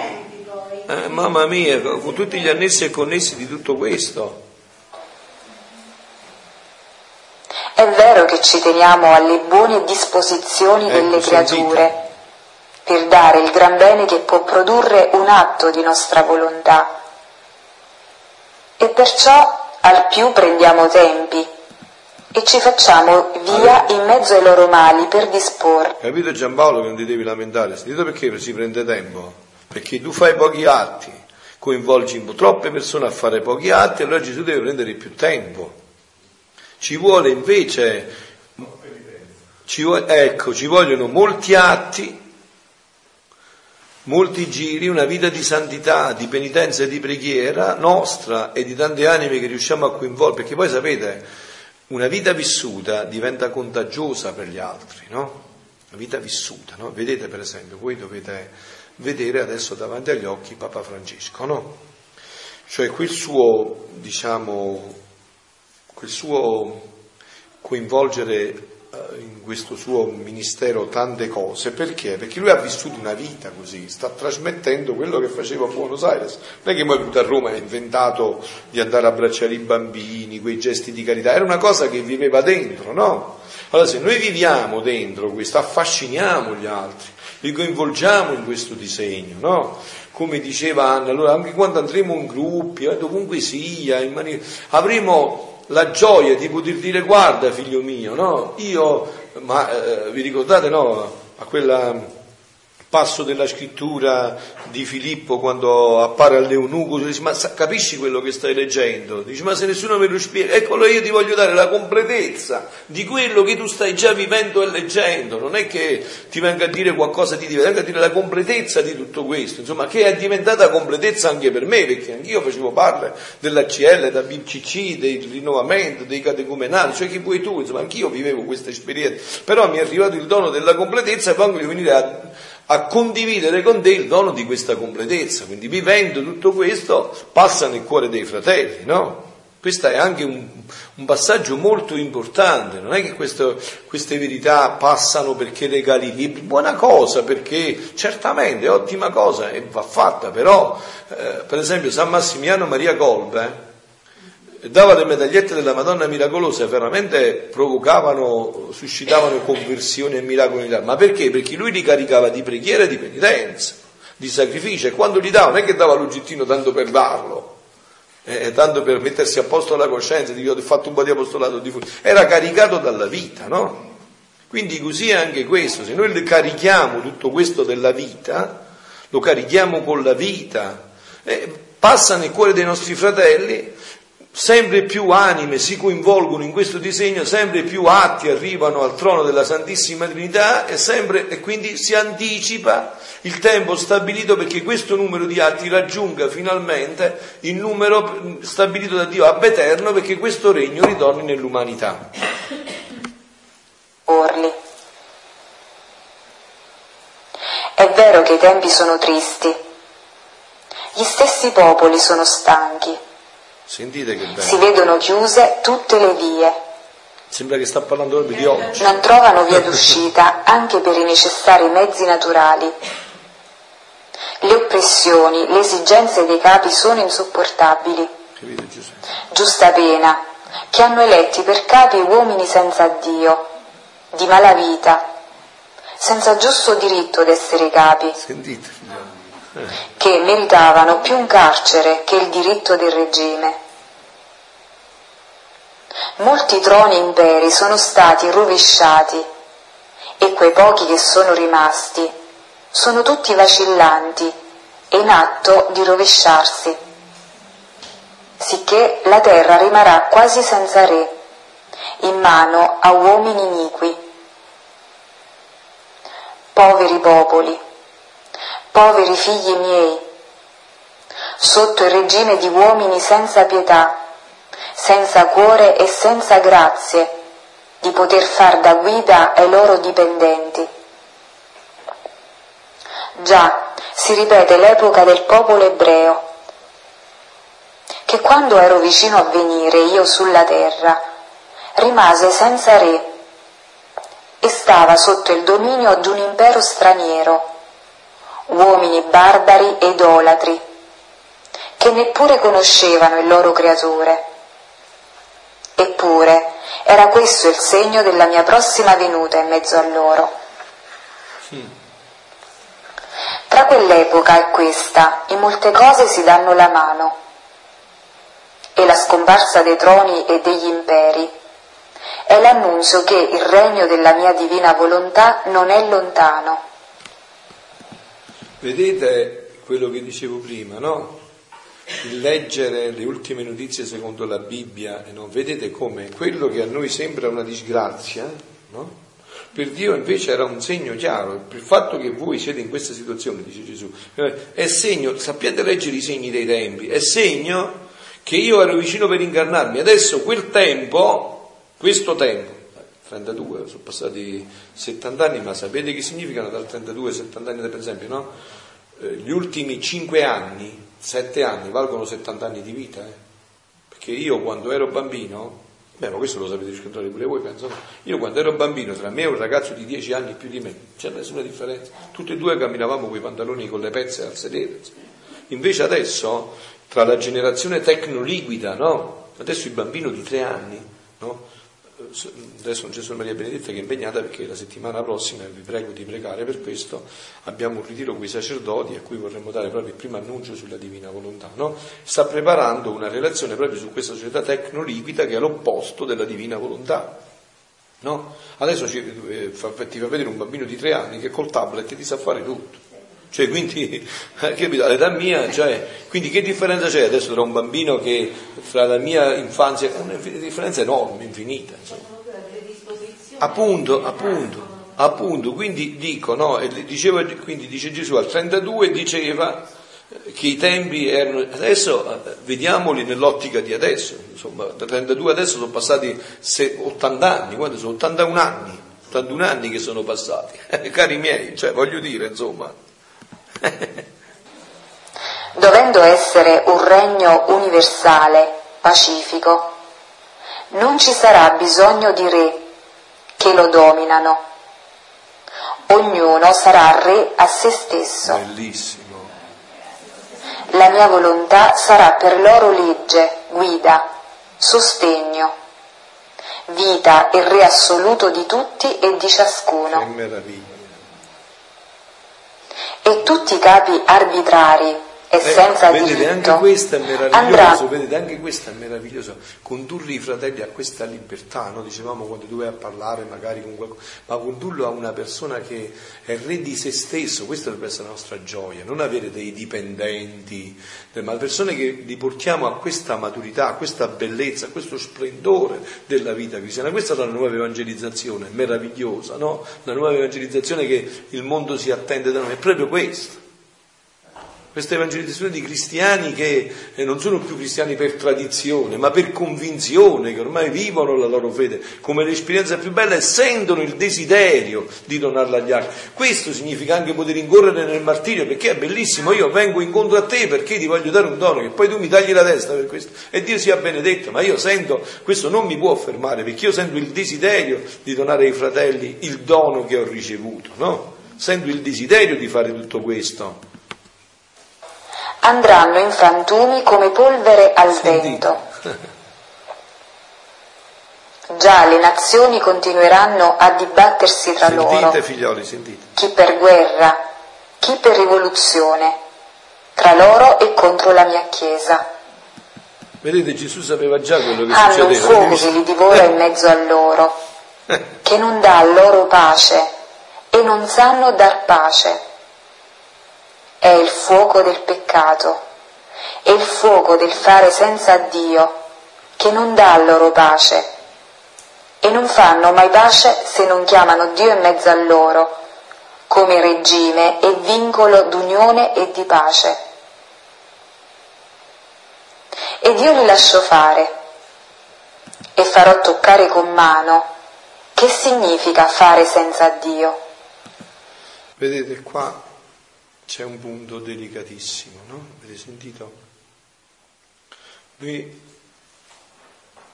eh, mamma mia, con tutti gli annessi e connessi di tutto questo. È vero che ci teniamo alle buone disposizioni ecco, delle creature sentite. per dare il gran bene che può produrre un atto di nostra volontà. E perciò al più prendiamo tempi e ci facciamo via in mezzo ai loro mali per disporre. Capito Giampaolo che non ti devi lamentare? Sentite perché si prende tempo? Perché tu fai pochi atti, coinvolgi troppe persone a fare pochi atti, allora Gesù deve prendere più tempo. Ci vuole invece, ci ecco, ci vogliono molti atti, molti giri, una vita di santità, di penitenza e di preghiera nostra e di tante anime che riusciamo a coinvolgere, perché poi sapete, una vita vissuta diventa contagiosa per gli altri, no? Una vita vissuta, no? Vedete per esempio, voi dovete vedere adesso davanti agli occhi Papa Francesco, no? Cioè quel suo, diciamo, quel suo coinvolgere eh, in questo suo ministero tante cose, perché? Perché lui ha vissuto una vita così, sta trasmettendo quello che faceva a Buenos Aires. Non è che poi è venuto a Roma e ha inventato di andare a abbracciare i bambini, quei gesti di carità, era una cosa che viveva dentro, no? Allora se noi viviamo dentro questo, affasciniamo gli altri, li coinvolgiamo in questo disegno, no? Come diceva Anna, allora anche quando andremo in gruppi, eh, dovunque sia, maniera, avremo la gioia di poter dire guarda figlio mio, no? Io, ma eh, vi ricordate no? A quella passo della scrittura di Filippo quando appare all'eunuco, dice ma capisci quello che stai leggendo? Dice ma se nessuno me lo spiega, eccolo io ti voglio dare la completezza di quello che tu stai già vivendo e leggendo, non è che ti venga a dire qualcosa di diverso, venga a dire la completezza di tutto questo, insomma che è diventata completezza anche per me, perché anch'io facevo parte dell'ACL, da BCC, del rinnovamento, dei catecumenali, cioè chi vuoi tu, insomma anch'io vivevo questa esperienza, però mi è arrivato il dono della completezza e voglio venire a a condividere con te il dono di questa completezza. Quindi vivendo tutto questo passa nel cuore dei fratelli, no? Questo è anche un, un, passaggio molto importante, non è che questo, queste verità passano perché regali buona cosa perché certamente è ottima cosa e va fatta, però eh, per esempio San Massimiliano Maria Colbe dava le medagliette della Madonna miracolosa, veramente provocavano, suscitavano conversioni e miracoli. Ma perché? Perché lui li caricava di preghiera e di penitenza, di sacrificio, e quando li dava non è che dava l'oggettino tanto per darlo, eh, tanto per mettersi a posto la coscienza, di ho fatto un po' di apostolato, di era caricato dalla vita, no? Quindi così è anche questo, se noi carichiamo tutto questo della vita, lo carichiamo con la vita, eh, passa nel cuore dei nostri fratelli sempre più anime si coinvolgono in questo disegno, sempre più atti arrivano al trono della Santissima Trinità e, sempre, e quindi si anticipa il tempo stabilito perché questo numero di atti raggiunga finalmente il numero stabilito da Dio ab eterno perché questo regno ritorni nell'umanità. Orli. È vero che i tempi sono tristi, gli stessi popoli sono stanchi Sentite che bello. Si vedono chiuse tutte le vie. Sembra che sta parlando proprio di oggi. Non trovano via d'uscita anche per i necessari mezzi naturali. Le oppressioni, le esigenze dei capi sono insopportabili. Capito, Giusta pena, che hanno eletti per capi uomini senza Dio, di malavita, senza giusto diritto d'essere capi. Sentite che meritavano più un carcere che il diritto del regime. Molti troni imperi sono stati rovesciati e quei pochi che sono rimasti sono tutti vacillanti e in atto di rovesciarsi, sicché la terra rimarrà quasi senza re, in mano a uomini iniqui. Poveri popoli, poveri figli miei, sotto il regime di uomini senza pietà, senza cuore e senza grazie, di poter far da guida ai loro dipendenti. Già, si ripete l'epoca del popolo ebreo, che quando ero vicino a venire io sulla terra, rimase senza re e stava sotto il dominio di un impero straniero uomini barbari e idolatri, che neppure conoscevano il loro creatore. Eppure era questo il segno della mia prossima venuta in mezzo a loro. Tra quell'epoca e questa, in molte cose si danno la mano, e la scomparsa dei troni e degli imperi è l'annunzio che il regno della mia divina volontà non è lontano Vedete quello che dicevo prima, no? Il leggere le ultime notizie secondo la Bibbia, no? vedete come quello che a noi sembra una disgrazia, no? per Dio invece era un segno chiaro. Il fatto che voi siete in questa situazione, dice Gesù, è segno, sappiate leggere i segni dei tempi, è segno che io ero vicino per incarnarmi. Adesso quel tempo, questo tempo, 32, sono passati 70 anni, ma sapete che significano dal 32 ai 70 anni per esempio, no? Eh, gli ultimi 5 anni, 7 anni, valgono 70 anni di vita, eh? Perché io quando ero bambino, beh ma questo lo sapete riscontrare pure voi, penso, io quando ero bambino, tra me e un ragazzo di 10 anni più di me, c'è nessuna differenza, tutti e due camminavamo con i pantaloni con le pezze al sedere, invece adesso, tra la generazione tecnoliquida, no? Adesso il bambino di 3 anni, no? Adesso non c'è solo Maria Benedetta che è impegnata perché la settimana prossima, vi prego di pregare per questo, abbiamo un ritiro con i sacerdoti a cui vorremmo dare proprio il primo annuncio sulla divina volontà. No? Sta preparando una relazione proprio su questa società tecnoliquida che è l'opposto della divina volontà. No? Adesso ci, eh, fa, ti fa vedere un bambino di tre anni che col tablet ti sa fare tutto. Cioè, quindi, capito, all'età mia, cioè, quindi che differenza c'è adesso tra un bambino che fra la mia infanzia, è una differenza enorme, infinita. Insomma. Appunto, appunto, appunto, quindi dico, no, diceva, quindi dice Gesù al 32 diceva che i tempi erano, adesso eh, vediamoli nell'ottica di adesso, insomma, da 32 adesso sono passati 80 anni, quando sono 81 anni, 81 anni che sono passati, [LAUGHS] cari miei, cioè voglio dire, insomma. Dovendo essere un regno universale, pacifico, non ci sarà bisogno di re che lo dominano. Ognuno sarà re a se stesso. Bellissimo. La mia volontà sarà per loro legge, guida, sostegno, vita e re assoluto di tutti e di ciascuno. Che meraviglia. E tutti i capi arbitrari e eh, senza vedete, diritto anche questo è meraviglioso, andrà... vedete, anche questo è meraviglioso, condurre i fratelli a questa libertà, no? dicevamo quando tu vai a parlare magari con qualcuno, ma condurlo a una persona che è re di se stesso, questa dovrebbe essere la nostra gioia, non avere dei dipendenti, ma persone che li portiamo a questa maturità, a questa bellezza, a questo splendore della vita cristiana, questa è la nuova evangelizzazione, meravigliosa, no? La nuova evangelizzazione che il mondo si attende da noi, è proprio questa questa evangelizzazione di cristiani che eh, non sono più cristiani per tradizione, ma per convinzione, che ormai vivono la loro fede come l'esperienza più bella e sentono il desiderio di donarla agli altri. Questo significa anche poter incorrere nel martirio, perché è bellissimo, io vengo incontro a te perché ti voglio dare un dono, che poi tu mi tagli la testa per questo, e Dio sia benedetto, ma io sento, questo non mi può fermare, perché io sento il desiderio di donare ai fratelli il dono che ho ricevuto, no? Sento il desiderio di fare tutto questo andranno in frantumi come polvere al vento. Già le nazioni continueranno a dibattersi tra sentite, loro. Figlioli, sentite. Chi per guerra, chi per rivoluzione, tra loro e contro la mia Chiesa. Vedete, Gesù sapeva già quello che Hanno succedeva. un fuoco che li divora in mezzo a loro, che non dà loro pace e non sanno dar pace è il fuoco del peccato, è il fuoco del fare senza Dio, che non dà loro pace. E non fanno mai pace se non chiamano Dio in mezzo a loro, come regime e vincolo d'unione e di pace. Ed io li lascio fare e farò toccare con mano che significa fare senza Dio. Vedete qua c'è un punto delicatissimo, no? Avete sentito? Noi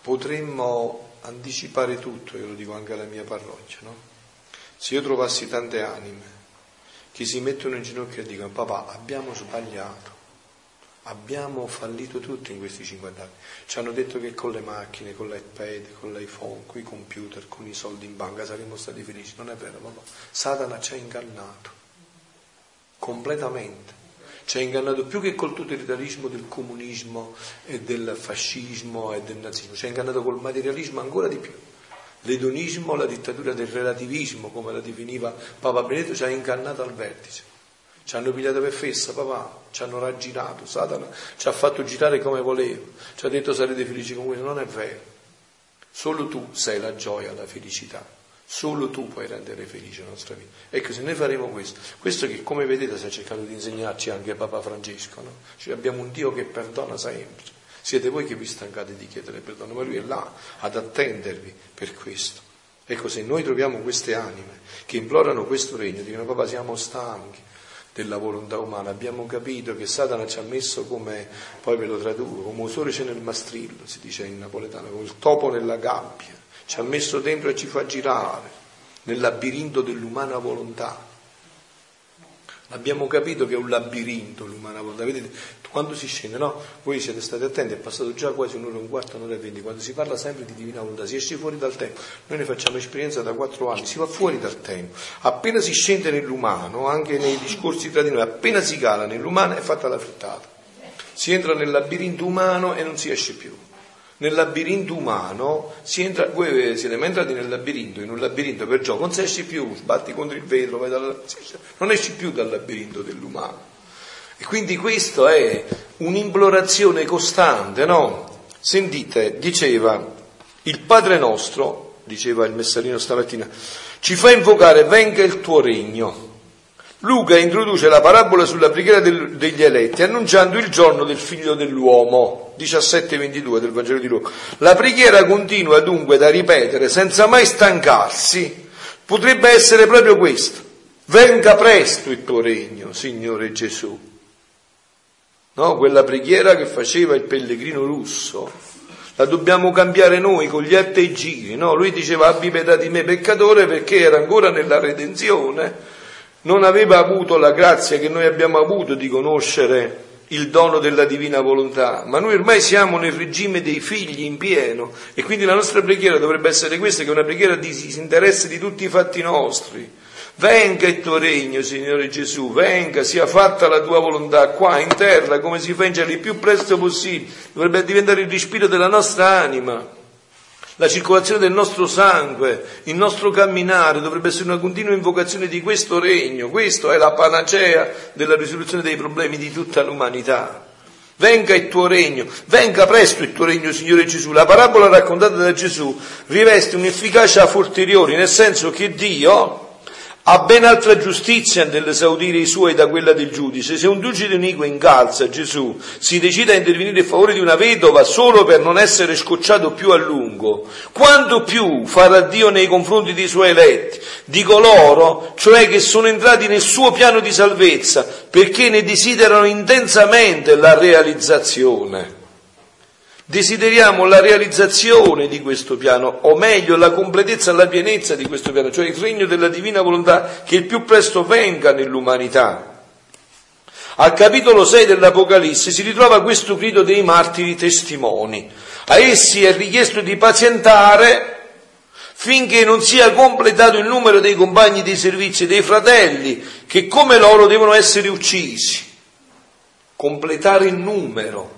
potremmo anticipare tutto, io lo dico anche alla mia parrocchia, no? Se io trovassi tante anime che si mettono in ginocchio e dicono papà abbiamo sbagliato, abbiamo fallito tutti in questi 50 anni, ci hanno detto che con le macchine, con l'iPad, con l'iPhone, con i computer, con i soldi in banca saremmo stati felici, non è vero papà, Satana ci ha ingannato completamente. Ci ha ingannato più che col totalitarismo del comunismo e del fascismo e del nazismo, ci ha ingannato col materialismo ancora di più. L'edonismo, la dittatura del relativismo, come la definiva Papa Benedetto, ci ha ingannato al vertice. Ci hanno pigliato per fessa, papà, ci hanno raggirato, Satana ci ha fatto girare come voleva, ci ha detto sarete felici con questo, non è vero. Solo tu sei la gioia, la felicità. Solo tu puoi rendere felice la nostra vita. Ecco, se noi faremo questo, questo che come vedete sta cercando di insegnarci anche Papa Francesco, no? cioè abbiamo un Dio che perdona sempre. Siete voi che vi stancate di chiedere perdono, ma Lui è là ad attendervi per questo. Ecco, se noi troviamo queste anime che implorano questo regno, dicono papà siamo stanchi della volontà umana, abbiamo capito che Satana ci ha messo come, poi ve lo traduco, come usorice nel mastrillo, si dice in napoletano, come il topo nella gabbia ci ha messo dentro e ci fa girare nel labirinto dell'umana volontà. Abbiamo capito che è un labirinto l'umana volontà. Vedete, quando si scende, no? Voi siete stati attenti, è passato già quasi un'ora un quarto, un'ora e venti. Quando si parla sempre di divina volontà, si esce fuori dal tempo. Noi ne facciamo esperienza da quattro anni, si va fuori dal tempo. Appena si scende nell'umano, anche nei discorsi tra di noi, appena si cala nell'umano è fatta la frittata. Si entra nel labirinto umano e non si esce più nel labirinto umano si entra, voi siete mai entrati nel labirinto, in un labirinto per gioco, non si esci più, sbatti contro il vetro, dalla, non esci più dal labirinto dell'umano. E quindi questo è un'implorazione costante, no? Sentite, diceva il Padre nostro, diceva il messarino stamattina, ci fa invocare venga il tuo regno. Luca introduce la parabola sulla preghiera del, degli eletti annunciando il giorno del figlio dell'uomo, 17-22 del Vangelo di Luca. La preghiera continua dunque da ripetere senza mai stancarsi, potrebbe essere proprio questo. Venga presto il tuo regno, Signore Gesù. No, quella preghiera che faceva il pellegrino russo, la dobbiamo cambiare noi con gli atti giri, no? Lui diceva abbi pietà di me peccatore perché era ancora nella redenzione non aveva avuto la grazia che noi abbiamo avuto di conoscere il dono della divina volontà, ma noi ormai siamo nel regime dei figli in pieno e quindi la nostra preghiera dovrebbe essere questa, che è una preghiera di disinteresse di tutti i fatti nostri. Venga il tuo regno, Signore Gesù, venga, sia fatta la tua volontà qua in terra come si fa in cielo il più presto possibile. Dovrebbe diventare il respiro della nostra anima la circolazione del nostro sangue, il nostro camminare dovrebbe essere una continua invocazione di questo regno. Questo è la panacea della risoluzione dei problemi di tutta l'umanità. Venga il tuo regno, venga presto il tuo regno, Signore Gesù. La parabola raccontata da Gesù riveste un'efficacia a fortiori, nel senso che Dio, ha ben altra giustizia nell'esaudire i suoi da quella del giudice. Se un giudice iniquo incalza Gesù, si decide a intervenire in favore di una vedova solo per non essere scocciato più a lungo, quanto più farà Dio nei confronti dei suoi eletti, di coloro, cioè che sono entrati nel suo piano di salvezza, perché ne desiderano intensamente la realizzazione. Desideriamo la realizzazione di questo piano, o meglio la completezza, la pienezza di questo piano, cioè il regno della divina volontà che il più presto venga nell'umanità. Al capitolo 6 dell'Apocalisse si ritrova questo grido dei martiri testimoni. A essi è richiesto di pazientare finché non sia completato il numero dei compagni di servizio dei fratelli che come loro devono essere uccisi. Completare il numero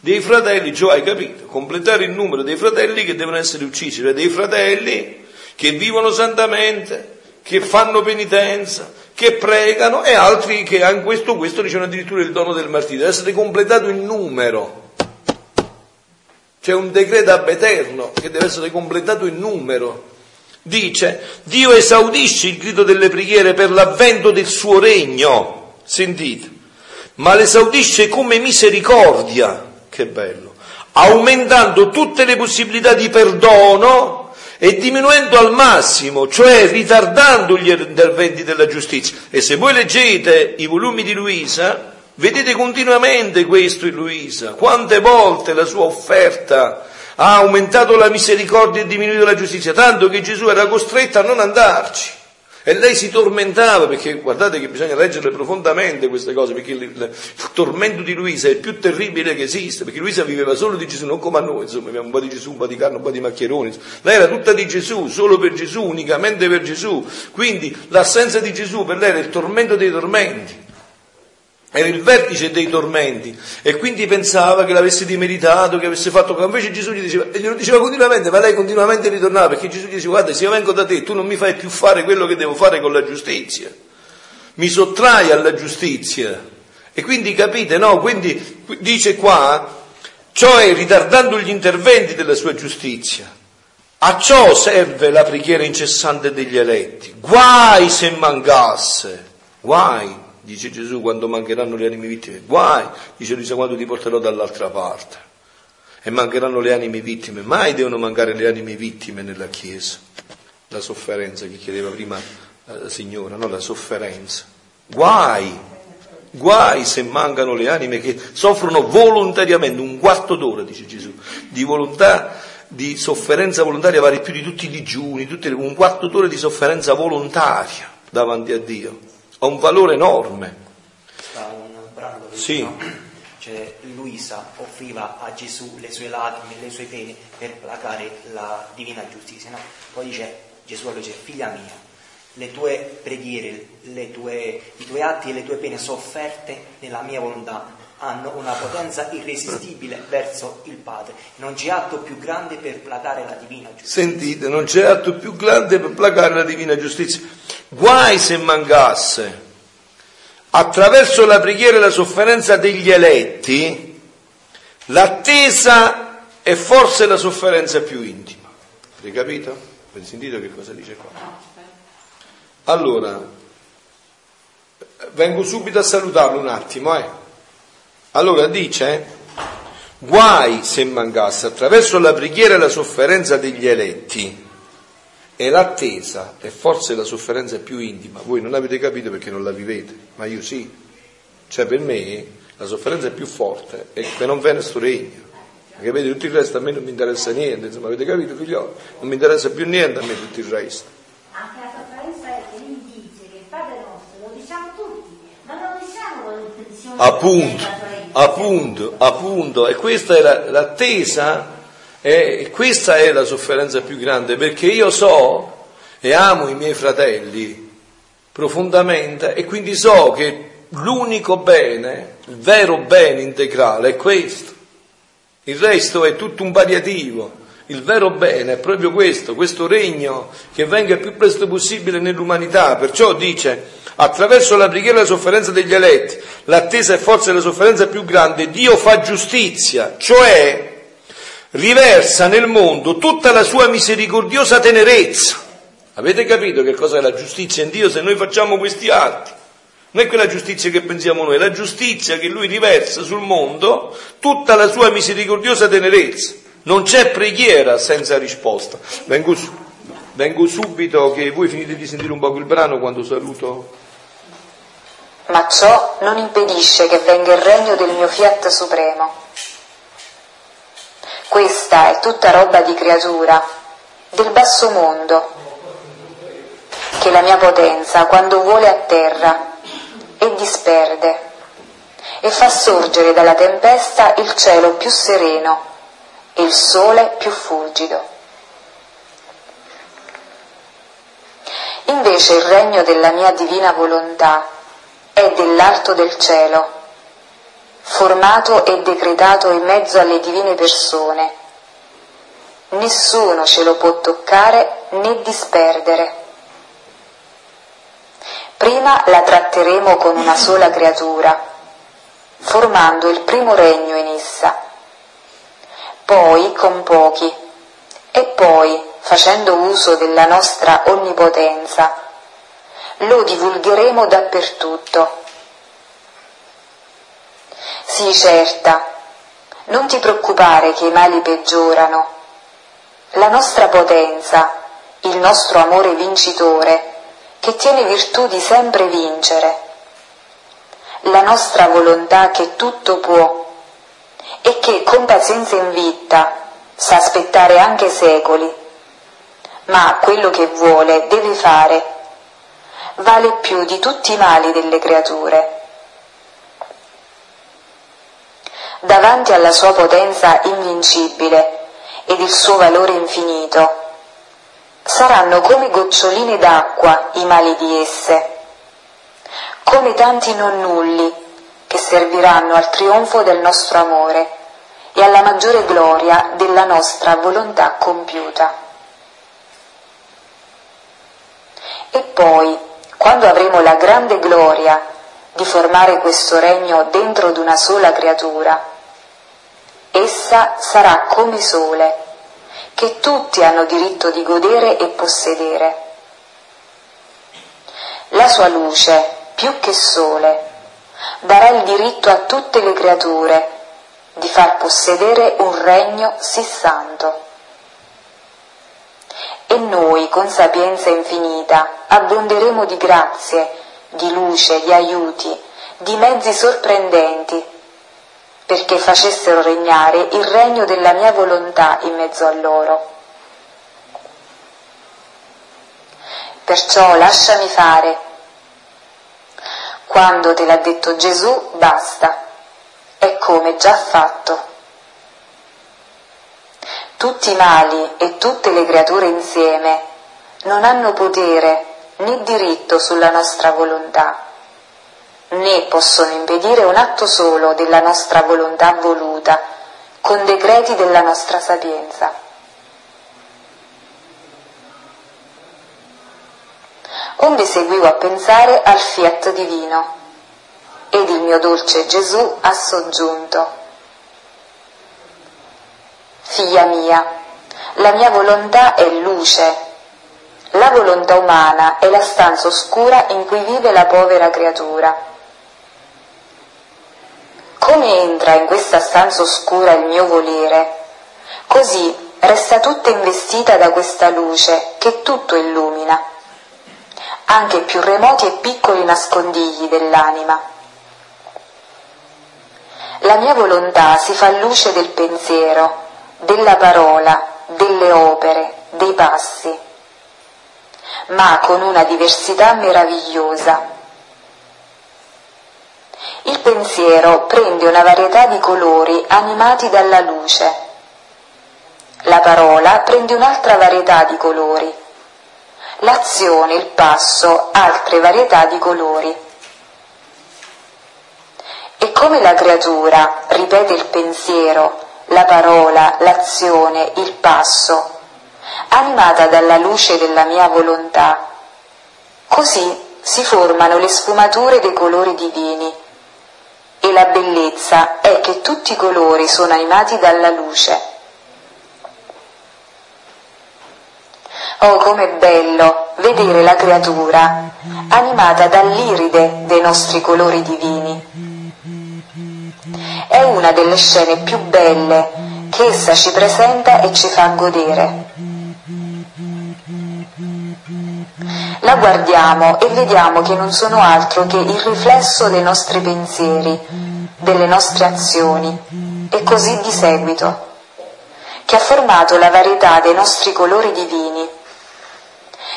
dei fratelli, cioè hai capito, completare il numero dei fratelli che devono essere uccisi, cioè dei fratelli che vivono santamente, che fanno penitenza, che pregano e altri che hanno questo, questo ricevono addirittura il dono del martirio, deve essere completato il numero. C'è un decreto ab eterno che deve essere completato in numero. Dice, Dio esaudisce il grido delle preghiere per l'avvento del suo regno, sentite, ma l'esaudisce come misericordia che bello, aumentando tutte le possibilità di perdono e diminuendo al massimo, cioè ritardando gli interventi della giustizia. E se voi leggete i volumi di Luisa, vedete continuamente questo in Luisa, quante volte la sua offerta ha aumentato la misericordia e diminuito la giustizia, tanto che Gesù era costretto a non andarci. E lei si tormentava perché guardate che bisogna leggerle profondamente queste cose, perché il, il, tormento di Luisa è il più terribile che esiste, perché Luisa viveva solo di Gesù, non come a noi, insomma, abbiamo un po' di Gesù, un po' di carne, un po' di maccheroni. Lei era tutta di Gesù, solo per Gesù, unicamente per Gesù. Quindi l'assenza di Gesù per lei era il tormento dei tormenti era il vertice dei tormenti. E quindi pensava che l'avesse dimeritato, che avesse fatto, invece Gesù gli diceva, e glielo diceva continuamente, ma lei continuamente ritornava perché Gesù gli diceva guarda se io vengo da te tu non mi fai più fare quello che devo fare con la giustizia, mi sottrai alla giustizia. E quindi capite no, quindi dice qua, cioè ritardando gli interventi della sua giustizia, a ciò serve la preghiera incessante degli eletti, guai se mancasse, guai dice Gesù quando mancheranno le anime vittime, guai, dice Luisa quando ti porterò dall'altra parte. E mancheranno le anime vittime, mai devono mancare le anime vittime nella Chiesa, la sofferenza che chiedeva prima la signora, no? la sofferenza, guai, guai se mancano le anime che soffrono volontariamente, un quarto d'ora, dice Gesù, di volontà di sofferenza volontaria vale più di tutti i digiuni, un quarto d'ora di sofferenza volontaria davanti a Dio ha un valore enorme. Sta un brano che sì. no? cioè, Luisa offriva a Gesù le sue lacrime, le sue pene per placare la divina giustizia. No? Poi dice Gesù dice, figlia mia, le tue preghiere, le tue, i tuoi atti e le tue pene sofferte nella mia volontà hanno una potenza irresistibile verso il Padre. Non c'è atto più grande per placare la divina giustizia. Sentite, non c'è atto più grande per placare la divina giustizia. Guai se mancasse attraverso la preghiera e la sofferenza degli eletti l'attesa e forse la sofferenza più intima. Avete capito? Avete sentito che cosa dice qua? Allora, vengo subito a salutarlo un attimo, eh. Allora dice, guai se mancasse attraverso la preghiera e la sofferenza degli eletti e l'attesa e forse la sofferenza più intima. Voi non avete capito perché non la vivete, ma io sì. Cioè per me la sofferenza più forte è che non viene sto regno. Capite? Tutto il resto a me non mi interessa niente, insomma, avete capito figlioli? Non mi interessa più niente a me tutto il resto. Anche la sofferenza è che lui dice che il Padre nostro lo diciamo tutti, ma non lo diciamo con l'intenzione Appunto appunto, appunto, e questa è la, l'attesa, e questa è la sofferenza più grande, perché io so e amo i miei fratelli profondamente e quindi so che l'unico bene, il vero bene integrale è questo. Il resto è tutto un paliativo. Il vero bene è proprio questo, questo regno che venga il più presto possibile nell'umanità. Perciò dice, attraverso la preghiera e la sofferenza degli eletti, l'attesa e forza della sofferenza più grande, Dio fa giustizia, cioè riversa nel mondo tutta la sua misericordiosa tenerezza. Avete capito che cosa è la giustizia in Dio se noi facciamo questi atti? Non è quella giustizia che pensiamo noi, è la giustizia che Lui riversa sul mondo tutta la sua misericordiosa tenerezza. Non c'è preghiera senza risposta. Vengo, vengo subito che voi finite di sentire un po' il brano quando saluto. Ma ciò non impedisce che venga il regno del mio fiat supremo. Questa è tutta roba di creatura, del basso mondo, che la mia potenza, quando vuole a terra, e disperde, e fa sorgere dalla tempesta il cielo più sereno e il sole più fulgido. Invece il regno della mia divina volontà è dell'alto del cielo, formato e decretato in mezzo alle divine persone. Nessuno ce lo può toccare né disperdere. Prima la tratteremo con una sola creatura, formando il primo regno in essa poi con pochi e poi, facendo uso della nostra onnipotenza, lo divulgheremo dappertutto. Sii certa, non ti preoccupare che i mali peggiorano. La nostra potenza, il nostro amore vincitore, che tiene virtù di sempre vincere, la nostra volontà che tutto può, e che con pazienza invitta sa aspettare anche secoli, ma quello che vuole deve fare, vale più di tutti i mali delle creature. Davanti alla sua potenza invincibile ed il suo valore infinito, saranno come goccioline d'acqua i mali di esse, come tanti non nulli che serviranno al trionfo del nostro amore e alla maggiore gloria della nostra volontà compiuta. E poi, quando avremo la grande gloria di formare questo regno dentro di una sola creatura, essa sarà come sole, che tutti hanno diritto di godere e possedere. La sua luce, più che sole, darà il diritto a tutte le creature di far possedere un regno sì santo. E noi, con sapienza infinita, abbonderemo di grazie, di luce, di aiuti, di mezzi sorprendenti, perché facessero regnare il regno della mia volontà in mezzo a loro. Perciò lasciami fare quando te l'ha detto Gesù, basta, è come già fatto. Tutti i mali e tutte le creature insieme non hanno potere né diritto sulla nostra volontà. Né possono impedire un atto solo della nostra volontà voluta, con decreti della nostra sapienza. Onde seguivo a pensare al fiat divino, ed il mio dolce Gesù ha soggiunto. Figlia mia, la mia volontà è luce, la volontà umana è la stanza oscura in cui vive la povera creatura. Come entra in questa stanza oscura il mio volere, così resta tutta investita da questa luce che tutto illumina, anche i più remoti e piccoli nascondigli dell'anima. La mia volontà si fa luce del pensiero, della parola, delle opere, dei passi, ma con una diversità meravigliosa. Il pensiero prende una varietà di colori animati dalla luce. La parola prende un'altra varietà di colori. L'azione, il passo, altre varietà di colori. E come la creatura ripete il pensiero, la parola, l'azione, il passo, animata dalla luce della mia volontà, così si formano le sfumature dei colori divini. E la bellezza è che tutti i colori sono animati dalla luce. Oh, com'è bello vedere la creatura animata dall'iride dei nostri colori divini è una delle scene più belle che essa ci presenta e ci fa godere. La guardiamo e vediamo che non sono altro che il riflesso dei nostri pensieri, delle nostre azioni e così di seguito, che ha formato la varietà dei nostri colori divini.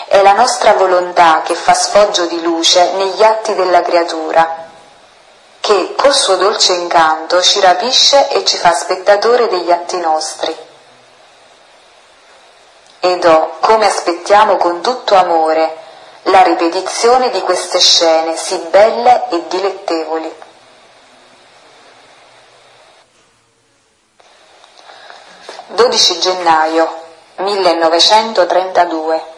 È la nostra volontà che fa sfoggio di luce negli atti della creatura che col suo dolce incanto ci rapisce e ci fa spettatore degli atti nostri. Ed oh, come aspettiamo con tutto amore la ripetizione di queste scene sì belle e dilettevoli. Dodici gennaio 1932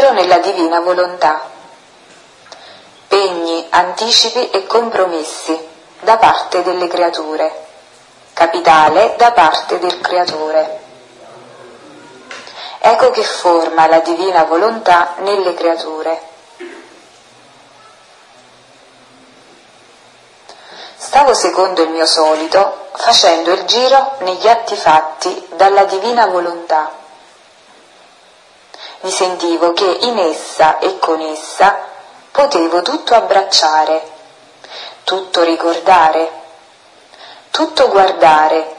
Giro nella divina volontà. Pegni, anticipi e compromessi da parte delle creature. Capitale da parte del creatore. Ecco che forma la divina volontà nelle creature. Stavo secondo il mio solito facendo il giro negli atti fatti dalla divina volontà mi sentivo che in essa e con essa potevo tutto abbracciare, tutto ricordare, tutto guardare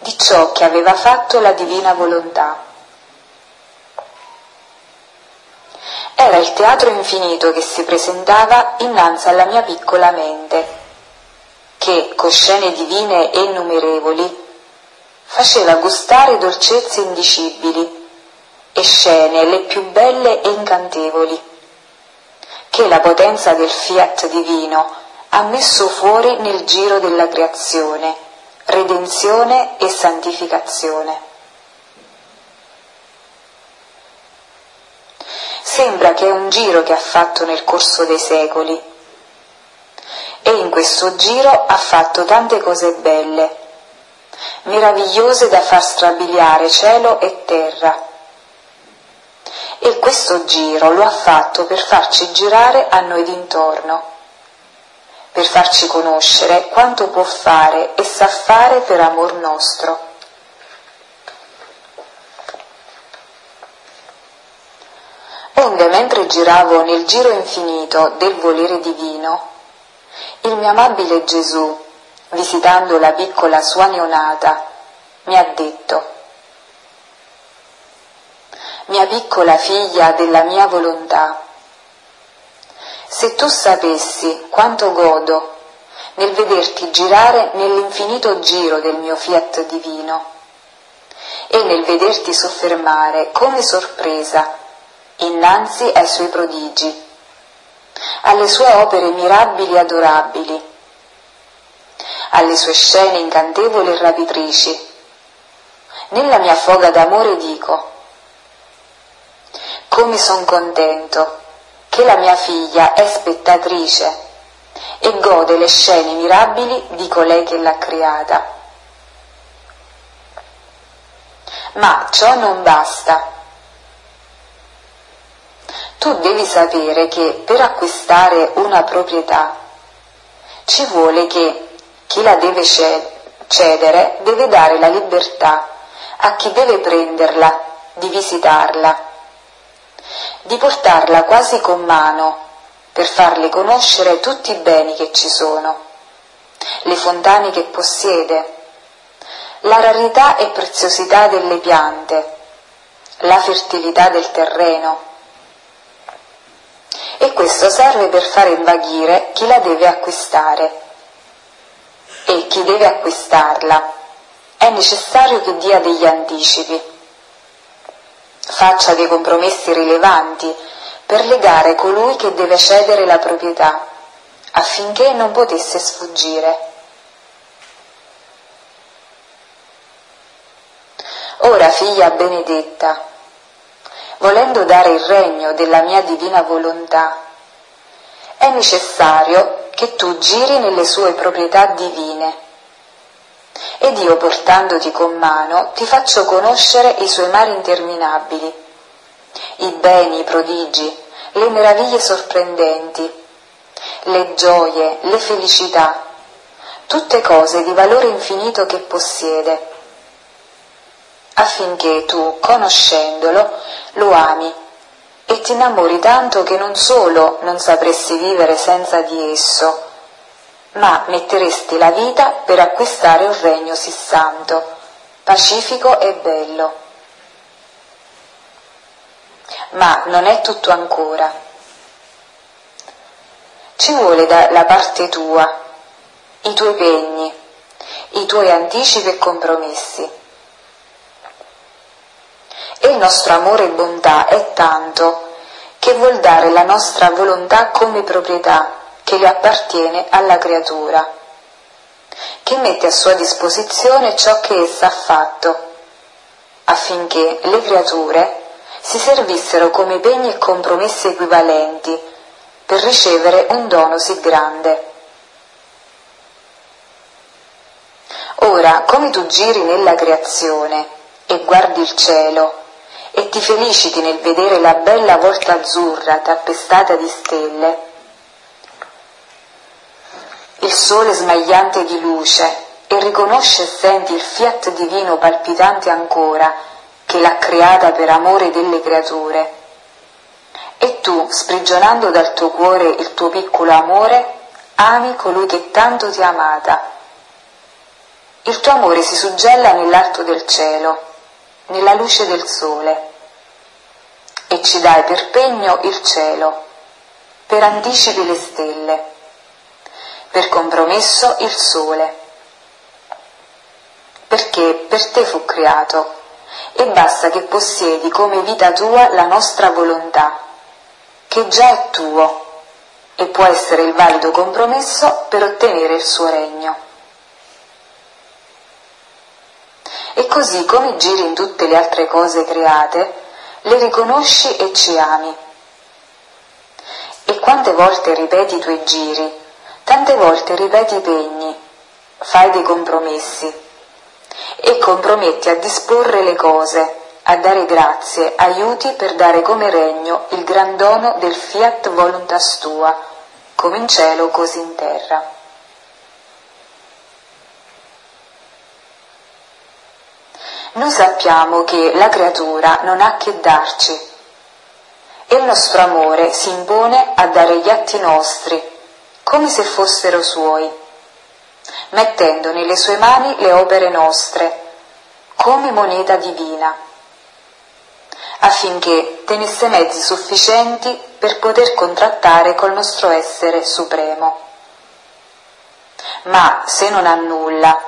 di ciò che aveva fatto la divina volontà. Era il teatro infinito che si presentava innanzi alla mia piccola mente, che, con scene divine e innumerevoli, faceva gustare dolcezze indicibili e scene le più belle e incantevoli, che la potenza del fiat divino ha messo fuori nel giro della creazione, redenzione e santificazione. Sembra che è un giro che ha fatto nel corso dei secoli e in questo giro ha fatto tante cose belle, meravigliose da far strabiliare cielo e terra. E questo giro lo ha fatto per farci girare a noi d'intorno, per farci conoscere quanto può fare e sa fare per amor nostro. Onde mentre giravo nel giro infinito del volere divino, il mio amabile Gesù, visitando la piccola sua neonata, mi ha detto, mia piccola figlia della mia volontà, se tu sapessi quanto godo nel vederti girare nell'infinito giro del mio fiat divino e nel vederti soffermare come sorpresa innanzi ai suoi prodigi, alle sue opere mirabili e adorabili, alle sue scene incantevoli e rapitrici. Nella mia foga d'amore dico, come son contento che la mia figlia è spettatrice e gode le scene mirabili di colei che l'ha creata. Ma ciò non basta tu devi sapere che per acquistare una proprietà ci vuole che chi la deve cedere deve dare la libertà a chi deve prenderla di visitarla, di portarla quasi con mano per farle conoscere tutti i beni che ci sono, le fontane che possiede, la rarità e preziosità delle piante, la fertilità del terreno, e questo serve per fare invaghire chi la deve acquistare. E chi deve acquistarla è necessario che dia degli anticipi, faccia dei compromessi rilevanti per legare colui che deve cedere la proprietà, affinché non potesse sfuggire. Ora, figlia benedetta, volendo dare il regno della mia divina volontà, è necessario che tu giri nelle sue proprietà divine. Ed io portandoti con mano ti faccio conoscere i suoi mari interminabili, i beni, i prodigi, le meraviglie sorprendenti, le gioie, le felicità, tutte cose di valore infinito che possiede affinché tu, conoscendolo, lo ami e ti innamori tanto che non solo non sapresti vivere senza di esso, ma metteresti la vita per acquistare un regno sì santo, pacifico e bello. Ma non è tutto ancora. Ci vuole dalla parte tua i tuoi pegni, i tuoi anticipi e compromessi e il nostro amore e bontà è tanto che vuol dare la nostra volontà come proprietà che le appartiene alla creatura, che mette a sua disposizione ciò che essa ha fatto, affinché le creature si servissero come pegni e compromessi equivalenti per ricevere un dono sì grande. Ora, come tu giri nella creazione e guardi il cielo, e ti feliciti nel vedere la bella volta azzurra tappestata di stelle, il sole smagliante di luce e riconosce e senti il fiat divino palpitante ancora che l'ha creata per amore delle creature. E tu, sprigionando dal tuo cuore il tuo piccolo amore, ami colui che tanto ti ha amata. Il tuo amore si suggella nell'alto del cielo nella luce del sole e ci dai per pegno il cielo, per anticipi le stelle, per compromesso il sole, perché per te fu creato e basta che possiedi come vita tua la nostra volontà, che già è tuo e può essere il valido compromesso per ottenere il suo regno. e così come giri in tutte le altre cose create, le riconosci e ci ami. E quante volte ripeti i tuoi giri, tante volte ripeti i pegni, fai dei compromessi, e compromette a disporre le cose, a dare grazie, aiuti per dare come regno il gran dono del fiat voluntas tua, come in cielo così in terra. Noi sappiamo che la creatura non ha che darci e il nostro amore si impone a dare gli atti nostri come se fossero suoi, mettendo nelle sue mani le opere nostre come moneta divina affinché tenesse mezzi sufficienti per poter contrattare col nostro essere supremo. Ma se non ha nulla,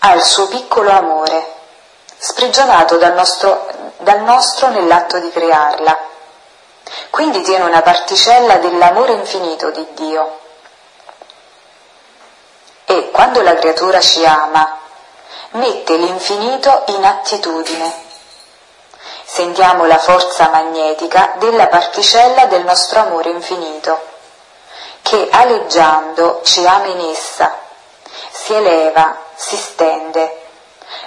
ha il suo piccolo amore, sprigionato dal nostro, dal nostro nell'atto di crearla. Quindi tiene una particella dell'amore infinito di Dio. E quando la creatura ci ama, mette l'infinito in attitudine sentiamo la forza magnetica della particella del nostro amore infinito, che aleggiando ci ama in essa, si eleva, si stende,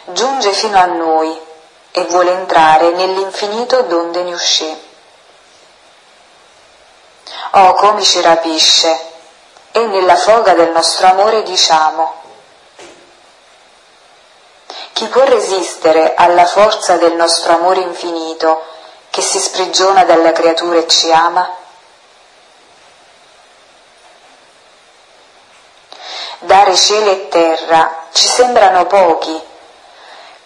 giunge fino a noi e vuole entrare nell'infinito donde ne uscì. Oh, come ci rapisce! E nella foga del nostro amore diciamo, chi può resistere alla forza del nostro amore infinito che si sprigiona dalla creatura e ci ama? Dare cielo e terra ci sembrano pochi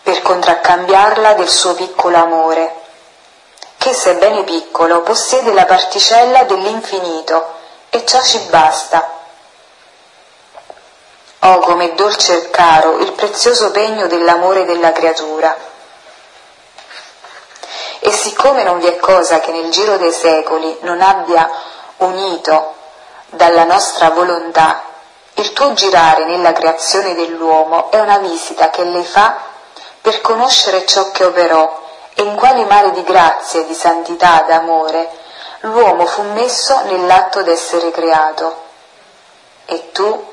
per contraccambiarla del suo piccolo amore, che sebbene piccolo possiede la particella dell'infinito e ciò ci basta Oh, come dolce e caro il prezioso pegno dell'amore della creatura. E siccome non vi è cosa che nel giro dei secoli non abbia unito dalla nostra volontà, il tuo girare nella creazione dell'uomo è una visita che lei fa per conoscere ciò che operò e in quale mare di grazia, di santità, d'amore l'uomo fu messo nell'atto d'essere creato. E tu,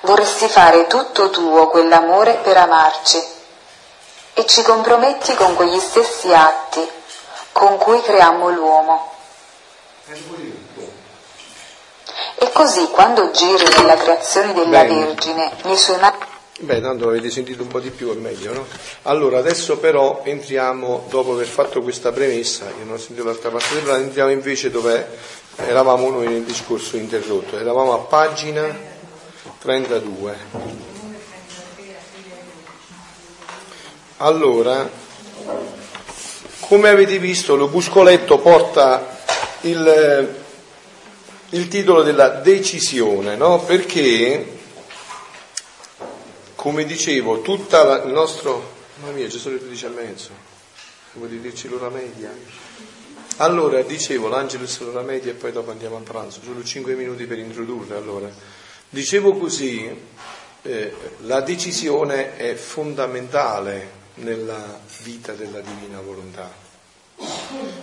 vorresti fare tutto tuo quell'amore per amarci e ci comprometti con quegli stessi atti con cui creammo l'uomo. E così quando giri nella creazione della Bene. Vergine, nei suoi mani... Beh, tanto avete sentito un po' di più, è meglio, no? Allora, adesso però entriamo, dopo aver fatto questa premessa, io non ho sentito l'altra parte del brano, entriamo invece dove eravamo noi nel discorso interrotto. Eravamo a pagina 32. Allora, come avete visto, l'opuscoletto porta il, il titolo della decisione, no? Perché, come dicevo, tutta la, il nostro... Mamma mia, sono le 12 e mezzo. Vuoi dirci l'ora media? Allora, dicevo, l'Angelus l'ora media e poi dopo andiamo a pranzo. Solo 5 minuti per introdurre, allora. Dicevo così, eh, la decisione è fondamentale nella vita della divina volontà,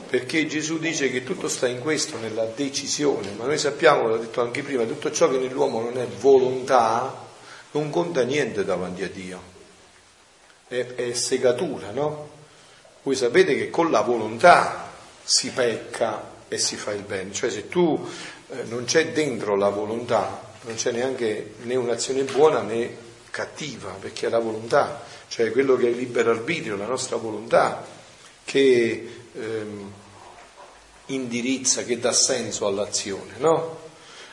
perché Gesù dice che tutto sta in questo, nella decisione, ma noi sappiamo, l'ho detto anche prima, tutto ciò che nell'uomo non è volontà non conta niente davanti a Dio, è, è segatura, no? Voi sapete che con la volontà si pecca e si fa il bene, cioè se tu eh, non c'è dentro la volontà, non c'è neanche né un'azione buona né cattiva, perché è la volontà, cioè quello che è il libero arbitrio, la nostra volontà, che ehm, indirizza, che dà senso all'azione, no?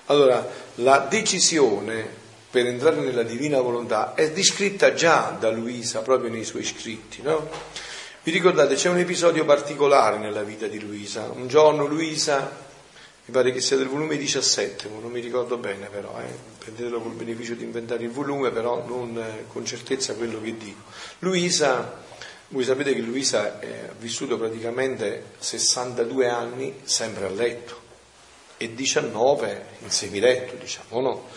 Allora, la decisione per entrare nella divina volontà è descritta già da Luisa proprio nei suoi scritti, no? Vi ricordate, c'è un episodio particolare nella vita di Luisa. Un giorno Luisa mi pare che sia del volume 17, non mi ricordo bene però, eh. prendetelo col beneficio di inventare il volume, però non eh, con certezza quello che dico. Luisa, voi sapete che Luisa ha vissuto praticamente 62 anni sempre a letto e 19 in semiletto, diciamo, no?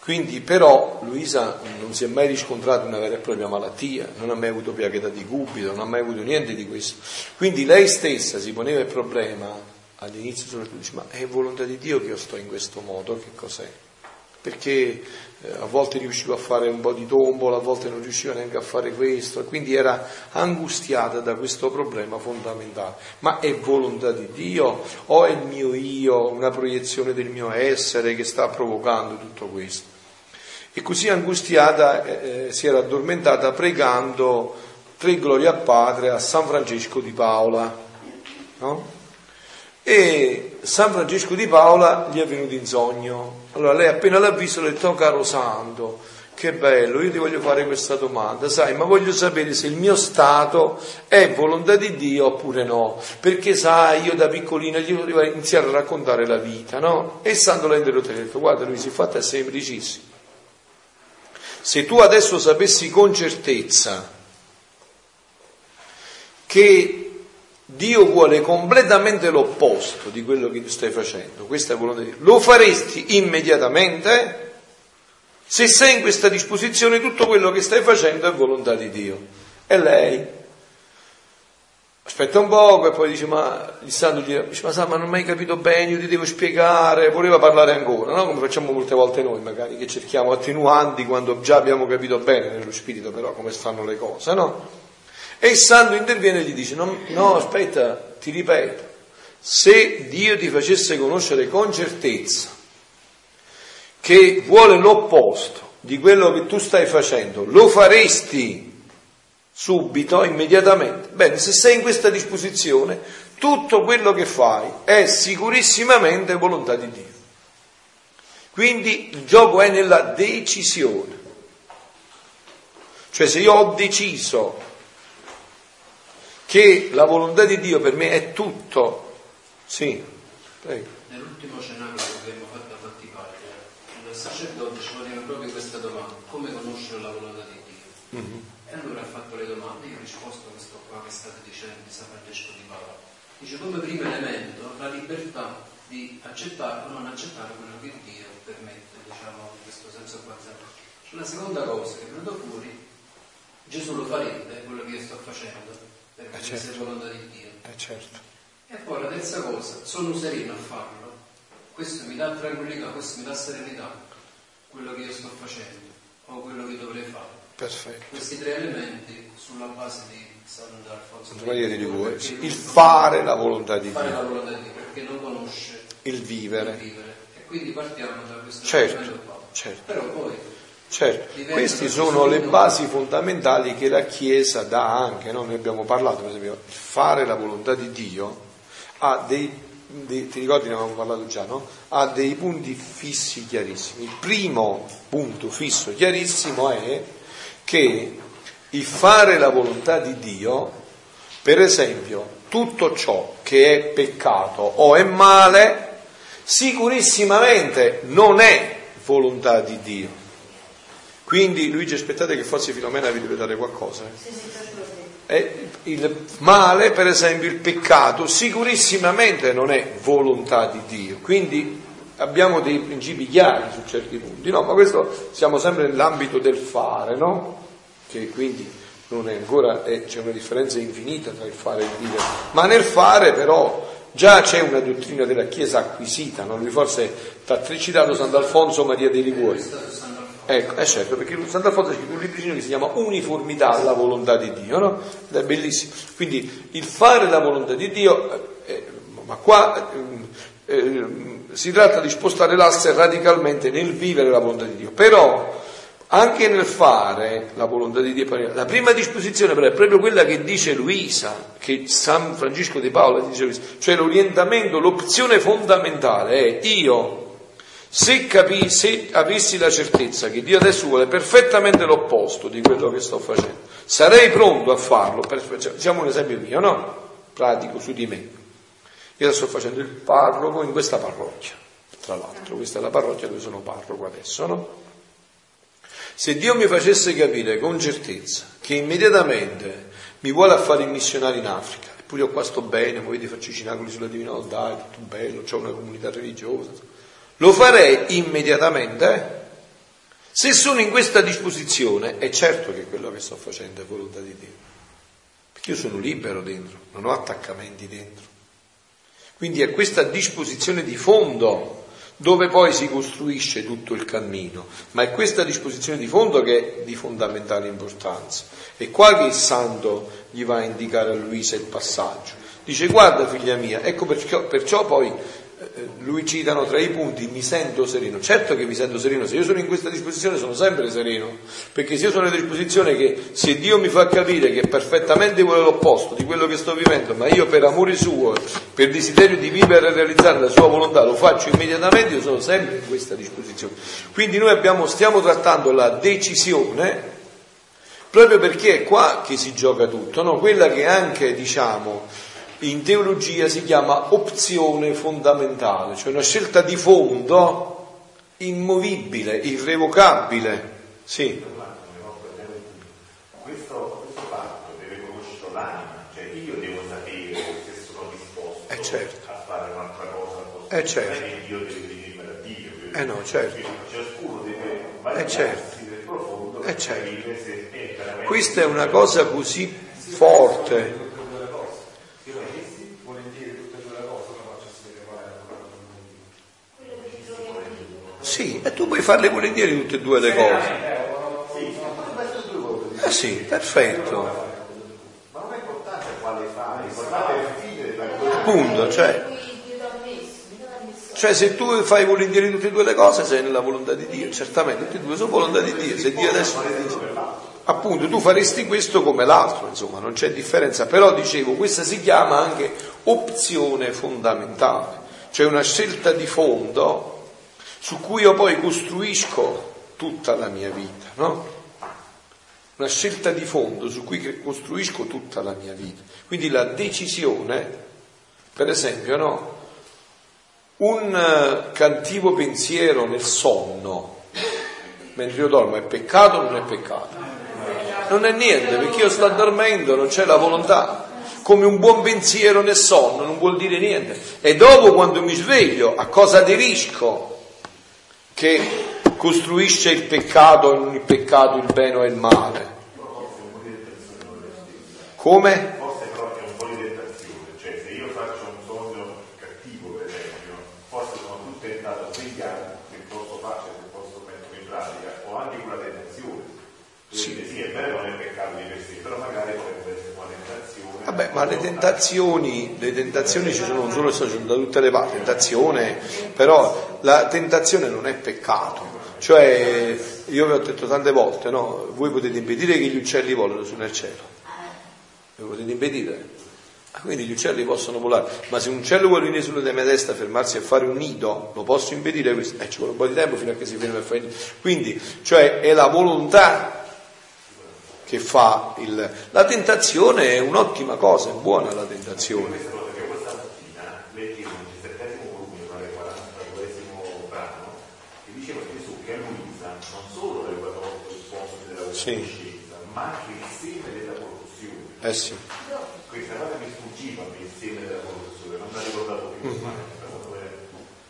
Quindi però Luisa non si è mai riscontrata una vera e propria malattia, non ha mai avuto piaghetta di cubito, non ha mai avuto niente di questo. Quindi lei stessa si poneva il problema all'inizio soprattutto dice ma è volontà di Dio che io sto in questo modo, che cos'è? Perché eh, a volte riusciva a fare un po' di tombola, a volte non riusciva neanche a fare questo, quindi era angustiata da questo problema fondamentale. Ma è volontà di Dio o è il mio io, una proiezione del mio essere che sta provocando tutto questo? E così angustiata eh, eh si era addormentata pregando tre glorie al Padre a San Francesco di Paola. No? E San Francesco di Paola gli è venuto in sogno. Allora lei appena l'ha visto ha detto, oh caro santo, che bello, io ti voglio fare questa domanda, sai, ma voglio sapere se il mio stato è volontà di Dio oppure no, perché sai, io da piccolina gli volevo iniziare a raccontare la vita, no? E il santo l'ha interrotto e ha detto, guarda lui è fatto è semplicissimo. Se tu adesso sapessi con certezza che Dio vuole completamente l'opposto di quello che tu stai facendo, questa è volontà di Dio. Lo faresti immediatamente se sei in questa disposizione, tutto quello che stai facendo è volontà di Dio. E lei aspetta un poco e poi dice, ma il santo dice, ma sa, ma non hai capito bene, io ti devo spiegare, voleva parlare ancora, no? Come facciamo molte volte noi, magari, che cerchiamo attenuanti quando già abbiamo capito bene nello spirito però come stanno le cose, no? E il santo interviene e gli dice, no, no aspetta, ti ripeto, se Dio ti facesse conoscere con certezza che vuole l'opposto di quello che tu stai facendo, lo faresti subito, immediatamente. Bene, se sei in questa disposizione, tutto quello che fai è sicurissimamente volontà di Dio. Quindi il gioco è nella decisione. Cioè se io ho deciso che la volontà di Dio per me è tutto. Sì, prego. Nell'ultimo cenacolo che abbiamo fatto a parte, il sacerdote ci poneva proprio questa domanda, come conoscere la volontà di Dio? Mm-hmm. E allora ha fatto le domande, io ho risposto a questo qua che state dicendo di San Francesco di Paolo. Dice come primo elemento la libertà di accettare o non accettare quello che Dio permette, diciamo, in questo senso qua. La seconda cosa che è venuta fuori, Gesù lo farebbe, quello che io sto facendo, perché eh certo. è volontà di Dio. Eh certo. E poi la terza cosa, sono sereno a farlo, questo mi dà tranquillità, questo mi dà serenità, quello che io sto facendo o quello che dovrei fare. Perfetto. Questi tre elementi sulla base di Sant'Alfonso Maria di Ligure, il fare la volontà di fare Dio. Fare la volontà di Dio, perché non conosce il vivere. Il vivere. E quindi partiamo da questo certo, qua. Certo. Però poi Certo, queste sono le basi fondamentali che la Chiesa dà anche, no? noi abbiamo parlato per esempio, fare la volontà di Dio ha dei, dei ti ricordi ne avevamo parlato già, no? Ha dei punti fissi chiarissimi. Il primo punto fisso chiarissimo è che il fare la volontà di Dio, per esempio, tutto ciò che è peccato o è male, sicurissimamente non è volontà di Dio quindi Luigi aspettate che forse Filomena vi deve dare qualcosa. Eh, il male, per esempio, il peccato, sicurissimamente non è volontà di Dio. Quindi abbiamo dei principi chiari su certi punti, no? Ma questo siamo sempre nell'ambito del fare, no? Che quindi non è ancora, è, c'è una differenza infinita tra il fare e il vivere. Ma nel fare però già c'è una dottrina della Chiesa acquisita, no? Lui forse ti ha citato Sant'Alfonso Maria dei Liguori. Ecco, è certo, perché Sant'Alfonso ha scritto un libricino che si chiama Uniformità alla volontà di Dio, no? Ed è bellissimo. Quindi il fare la volontà di Dio, eh, ma qua eh, eh, si tratta di spostare l'asse radicalmente nel vivere la volontà di Dio. Però anche nel fare la volontà di Dio, la prima disposizione però è proprio quella che dice Luisa, che San Francesco di Paola dice Luisa, cioè l'orientamento, l'opzione fondamentale è io se, capi, se avessi la certezza che Dio adesso vuole perfettamente l'opposto di quello che sto facendo, sarei pronto a farlo. Per, facciamo un esempio mio, no? Pratico su di me. Io sto facendo il parroco in questa parrocchia, tra l'altro, questa è la parrocchia dove sono parroco adesso, no? Se Dio mi facesse capire con certezza che immediatamente mi vuole a fare il missionario in Africa, eppure io qua sto bene, voi faccio i cinacoli sulla divina volontà, tutto bello, ho una comunità religiosa, lo farei immediatamente. Se sono in questa disposizione, è certo che quello che sto facendo è volontà di Dio, perché io sono libero dentro, non ho attaccamenti dentro. Quindi è questa disposizione di fondo dove poi si costruisce tutto il cammino, ma è questa disposizione di fondo che è di fondamentale importanza. È qua che il santo gli va a indicare a Luisa il passaggio. Dice guarda figlia mia, ecco perciò, perciò poi eh, lui citano tra i punti mi sento sereno. Certo che mi sento sereno, se io sono in questa disposizione sono sempre sereno, perché se io sono nella disposizione che se Dio mi fa capire che è perfettamente quello l'opposto di quello che sto vivendo, ma io per amore suo, per desiderio di vivere e realizzare la sua volontà lo faccio immediatamente, io sono sempre in questa disposizione. Quindi noi abbiamo, stiamo trattando la decisione proprio perché è qua che si gioca tutto, no? quella che anche diciamo in teologia si chiama opzione fondamentale, cioè una scelta di fondo immovibile, irrevocabile. Sì. Questo, questo fatto deve conoscere l'anima, cioè io devo sapere se sono disposto eh certo. a fare un'altra cosa eh certo. che Dio deve venire da Dio, eh no, certo. ciascuno deve eh vagliarsi certo. nel profondo eh certo. Questa è una cosa così forte. Sì, e tu puoi farle volentieri tutte e due le cose. Eh sì, perfetto. Ma non è importante quale fare, l'importante è vivere la cosa. Appunto, cioè, cioè se tu fai volentieri tutte e due le cose sei nella volontà di Dio, certamente tutte e due sono volontà di Dio, se Dio adesso ti dice, appunto tu faresti questo come l'altro, insomma non c'è differenza, però dicevo questa si chiama anche opzione fondamentale, cioè una scelta di fondo su cui io poi costruisco tutta la mia vita, no? Una scelta di fondo su cui costruisco tutta la mia vita. Quindi la decisione, per esempio, no? Un eh, cattivo pensiero nel sonno, mentre io dormo, è peccato o non è peccato? Non è niente, perché io sto dormendo, non c'è la volontà. Come un buon pensiero nel sonno non vuol dire niente. E dopo quando mi sveglio, a cosa aderisco? Che costruisce il peccato non il peccato, il bene o il male. Come? Forse però è un po' di tentazione, cioè se io faccio un sogno cattivo per esempio, forse sono più tentato a svegliare che posso fare, se posso metterlo in pratica, ho anche quella tentazione. Quindi sì, è vero non è peccato di per sé, però magari potrebbe essere una tentazione. Vabbè, ma le tentazioni, le tentazioni ci sono non solo sono da tutte le parti, tentazione, però la tentazione non è peccato. Cioè, io vi ho detto tante volte, no? Voi potete impedire che gli uccelli volano su nel cielo. Lo potete impedire. Ah, quindi gli uccelli possono volare, ma se un uccello vuole venire sulla mia testa, fermarsi a fare un nido, lo posso impedire questo? Eh, ci vuole un po' di tempo fino a che si ferma a fare il nido. Quindi, cioè, è la volontà che fa il... La tentazione è un'ottima cosa, è buona la tentazione. Questa cosa che questa mattina leggevo nel settesimo volume, pare 42esimo brano, che diceva Gesù che a Luisa non solo aveva tolto il posto della Sì. ma anche il seme della corruzione. Eh sì. Questa cosa mi sfuggiva il seme della corruzione, non mi ha ricordato più. Vero.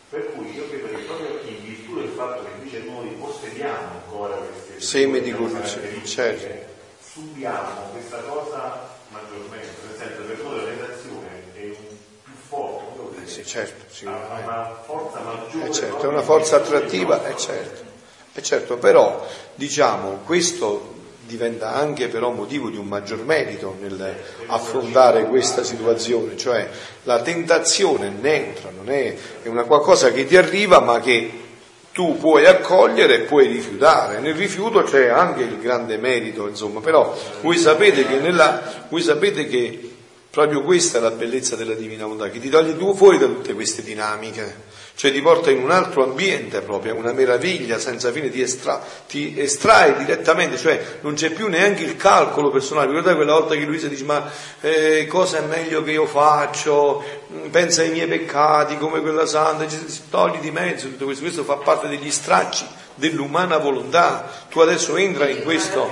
Per cui io credo che proprio in virtù del fatto che invece noi possediamo ancora queste Seme di corruzione, certo. Subiamo questa cosa maggiormente, nel senso per noi la tentazione è un più forte, dire, Eh sì, certo, ha una forza maggiore. Eh certo, è una forza attrattiva, è certo. È certo, però diciamo questo diventa anche però motivo di un maggior merito nell'affrontare questa situazione, cioè la tentazione è neutra, non è, è una qualcosa che ti arriva ma che tu puoi accogliere e puoi rifiutare. Nel rifiuto c'è anche il grande merito, insomma, però voi sapete che, nella, voi sapete che proprio questa è la bellezza della divina volontà, che ti toglie tu fuori da tutte queste dinamiche, cioè ti porta in un altro ambiente proprio, una meraviglia senza fine, ti, estra- ti estrae direttamente, cioè non c'è più neanche il calcolo personale. Ricordate quella volta che Luisa dice ma eh, cosa è meglio che io faccio? Mm, Pensa ai miei peccati come quella santa, togli di mezzo tutto questo, questo fa parte degli stracci dell'umana volontà. Tu adesso entra in questo.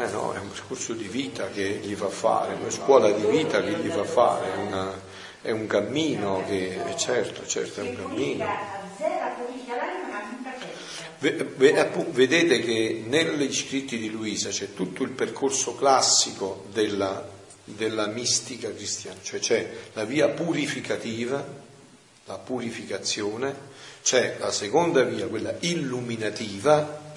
Eh no, è un percorso di vita che gli fa fare, una scuola di vita che gli fa fare, una- è un cammino che, è certo, certo, è un cammino. Vedete che negli scritti di Luisa c'è tutto il percorso classico della, della mistica cristiana, cioè c'è la via purificativa, la purificazione, c'è la seconda via, quella illuminativa,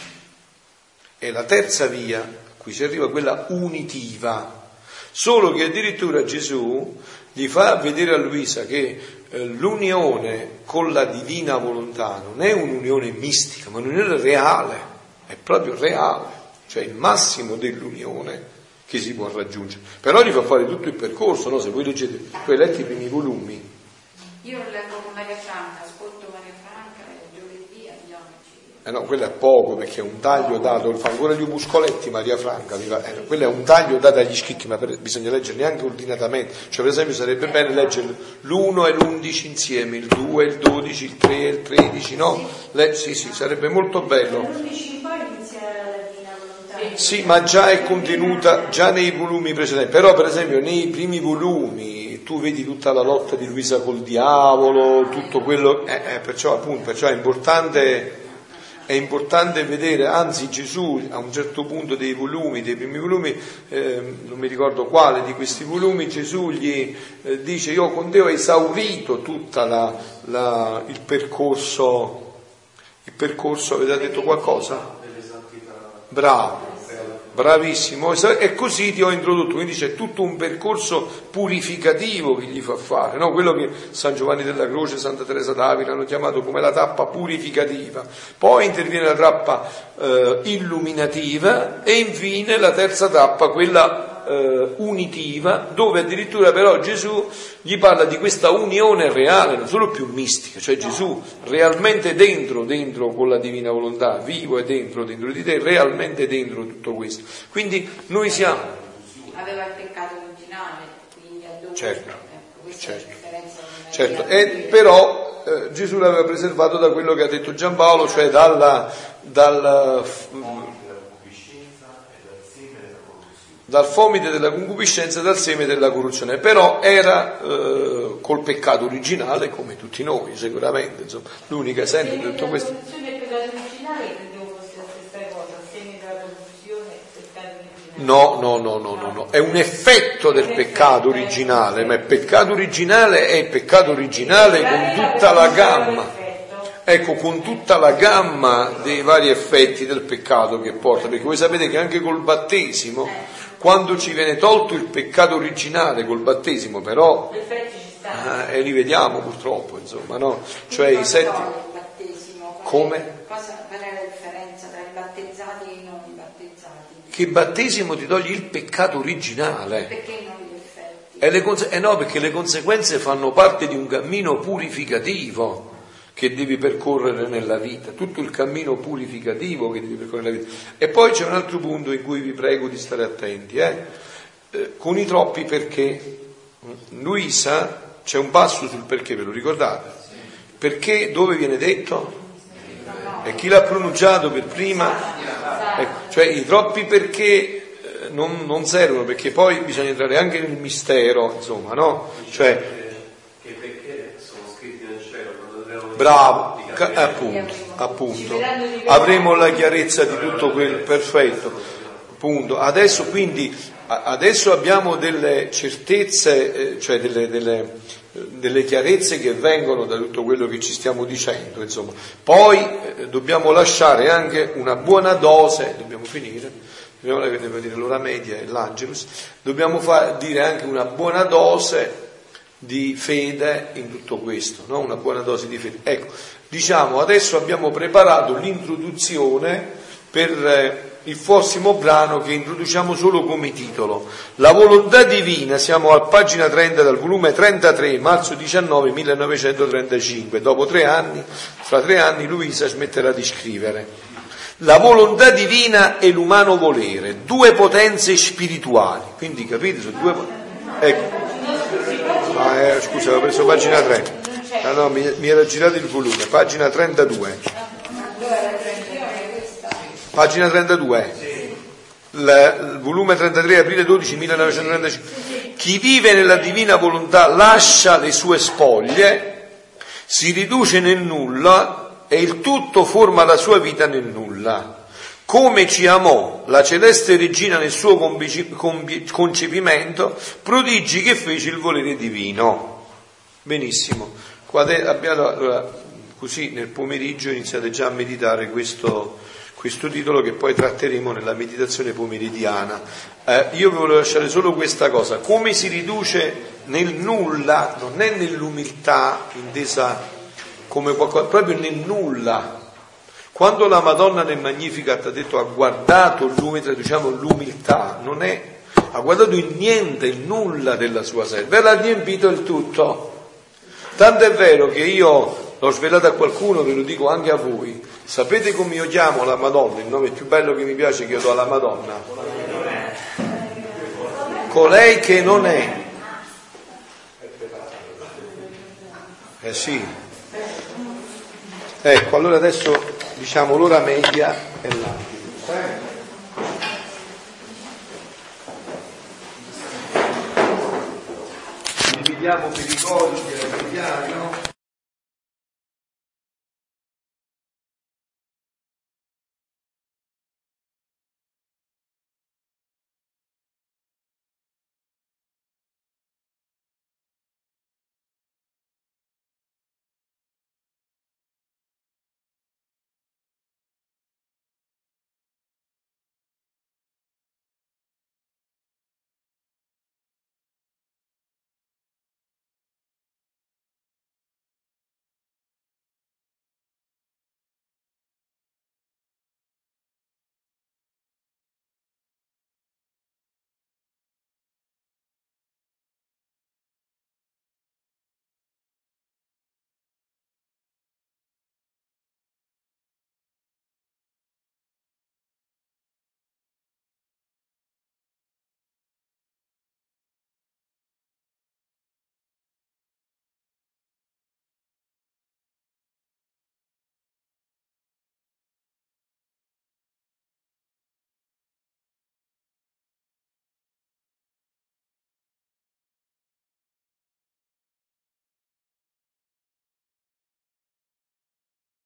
e la terza via, qui si arriva quella unitiva. Solo che addirittura Gesù gli fa vedere a Luisa che eh, l'unione con la divina volontà non è un'unione mistica, ma un'unione reale, è proprio reale, cioè il massimo dell'unione che si può raggiungere. Però gli fa fare tutto il percorso, no? se voi leggete, tu hai letto i primi volumi. Io leggo con Maria Franca, ascolto Maria Franca e giovedì andiamoci. Eh no, quello è poco perché è un taglio dato, fa ancora gli opuscoletti Maria Franca, eh, quello è un taglio dato agli scritti, ma per, bisogna leggerli anche ordinatamente. Cioè, per esempio, sarebbe bene leggere l'1 e l'11 insieme, il 2, il 12, il 3 e il 13, no? Le, sì, sì, sarebbe molto bello. Sì, ma già è contenuta già nei volumi precedenti, però per esempio nei primi volumi tu vedi tutta la lotta di Luisa col diavolo, tutto quello, eh, eh, perciò appunto, perciò è importante, è importante vedere, anzi Gesù a un certo punto dei volumi, dei primi volumi, eh, non mi ricordo quale di questi volumi, Gesù gli eh, dice io con te ho esaurito tutto il percorso, il percorso, avete detto qualcosa? Bravo, bravissimo, e così ti ho introdotto, quindi c'è tutto un percorso purificativo che gli fa fare, no? quello che San Giovanni della Croce Santa Teresa d'Avila hanno chiamato come la tappa purificativa, poi interviene la tappa eh, illuminativa e infine la terza tappa, quella eh, unitiva, dove addirittura però Gesù gli parla di questa unione reale, non solo più mistica, cioè Gesù realmente dentro, dentro con la divina volontà, vivo e dentro, dentro di te, realmente dentro tutto questo. Quindi noi siamo... Aveva il peccato originale, quindi ha dovuto... Certo, ecco, certo. certo. E, però eh, Gesù l'aveva preservato da quello che ha detto Giampaolo, cioè dalla, dal dal fomite della concupiscenza e dal seme della corruzione, però era eh, col peccato originale come tutti noi, sicuramente, insomma, l'unica esempio di tutto questo. No, no, no, no, no, no, è un effetto del peccato originale, ma il peccato originale è il peccato originale con tutta la gamma. Ecco, con tutta la gamma dei vari effetti del peccato che porta, perché voi sapete che anche col battesimo quando ci viene tolto il peccato originale col battesimo, però eh, e li vediamo purtroppo, insomma, no? Cioè i sette. Come? Cosa qual è la differenza tra i battezzati e i non battezzati? Che battesimo ti toglie il peccato originale. Perché non? E le conse- eh no, perché le conseguenze fanno parte di un cammino purificativo che devi percorrere nella vita, tutto il cammino purificativo che devi percorrere nella vita. E poi c'è un altro punto in cui vi prego di stare attenti, eh? Eh, con i troppi perché. Luisa, c'è un passo sul perché, ve lo ricordate? Perché dove viene detto? E chi l'ha pronunciato per prima? Ecco, cioè i troppi perché eh, non, non, servono, perché poi bisogna entrare anche nel mistero, insomma, no? Cioè, Bravo, appunto, appunto. Avremo la chiarezza di tutto quel perfetto. Appunto. Adesso quindi adesso abbiamo delle certezze, eh, cioè delle, delle, delle, chiarezze che vengono da tutto quello che ci stiamo dicendo, insomma. Poi eh, dobbiamo lasciare anche una buona dose, dobbiamo finire, dobbiamo dire l'ora media e l'Angelus, dobbiamo fa, dire anche una buona dose di fede in tutto questo, no? una buona dose di fede. Ecco, diciamo, adesso abbiamo preparato l'introduzione per eh, il prossimo brano che introduciamo solo come titolo. La volontà divina, siamo a pagina 30 dal volume 33, marzo 19 1935. Dopo tre anni, fra tre anni Luisa smetterà di scrivere. La volontà divina e l'umano volere, due potenze spirituali. Quindi capite, sono due potenze. Ecco. Ah, eh, scusa, avevo preso pagina 3. Ah, no, mi, mi era girato il volume, pagina 32. Pagina 32. Il, il volume 33, aprile 12, 1935. Chi vive nella divina volontà lascia le sue spoglie, si riduce nel nulla e il tutto forma la sua vita nel nulla come ci amò la celeste regina nel suo concepimento, prodigi che fece il volere divino. Benissimo. abbiamo, allora, così nel pomeriggio iniziate già a meditare questo, questo titolo che poi tratteremo nella meditazione pomeridiana. Eh, io vi volevo lasciare solo questa cosa, come si riduce nel nulla, non è nell'umiltà intesa come qualcosa, proprio nel nulla. Quando la Madonna nel Magnificat ha detto ha guardato traduciamo l'umiltà, non è, ha guardato il niente, il nulla della sua sé, ve l'ha riempito il tutto. Tanto è vero che io l'ho svelato a qualcuno, ve lo dico anche a voi, sapete come io chiamo la Madonna, il nome più bello che mi piace che io do alla Madonna? Colei che non è. Eh sì. Ecco, allora adesso diciamo l'ora media è l'attimo. Dividiamo per i codici, no?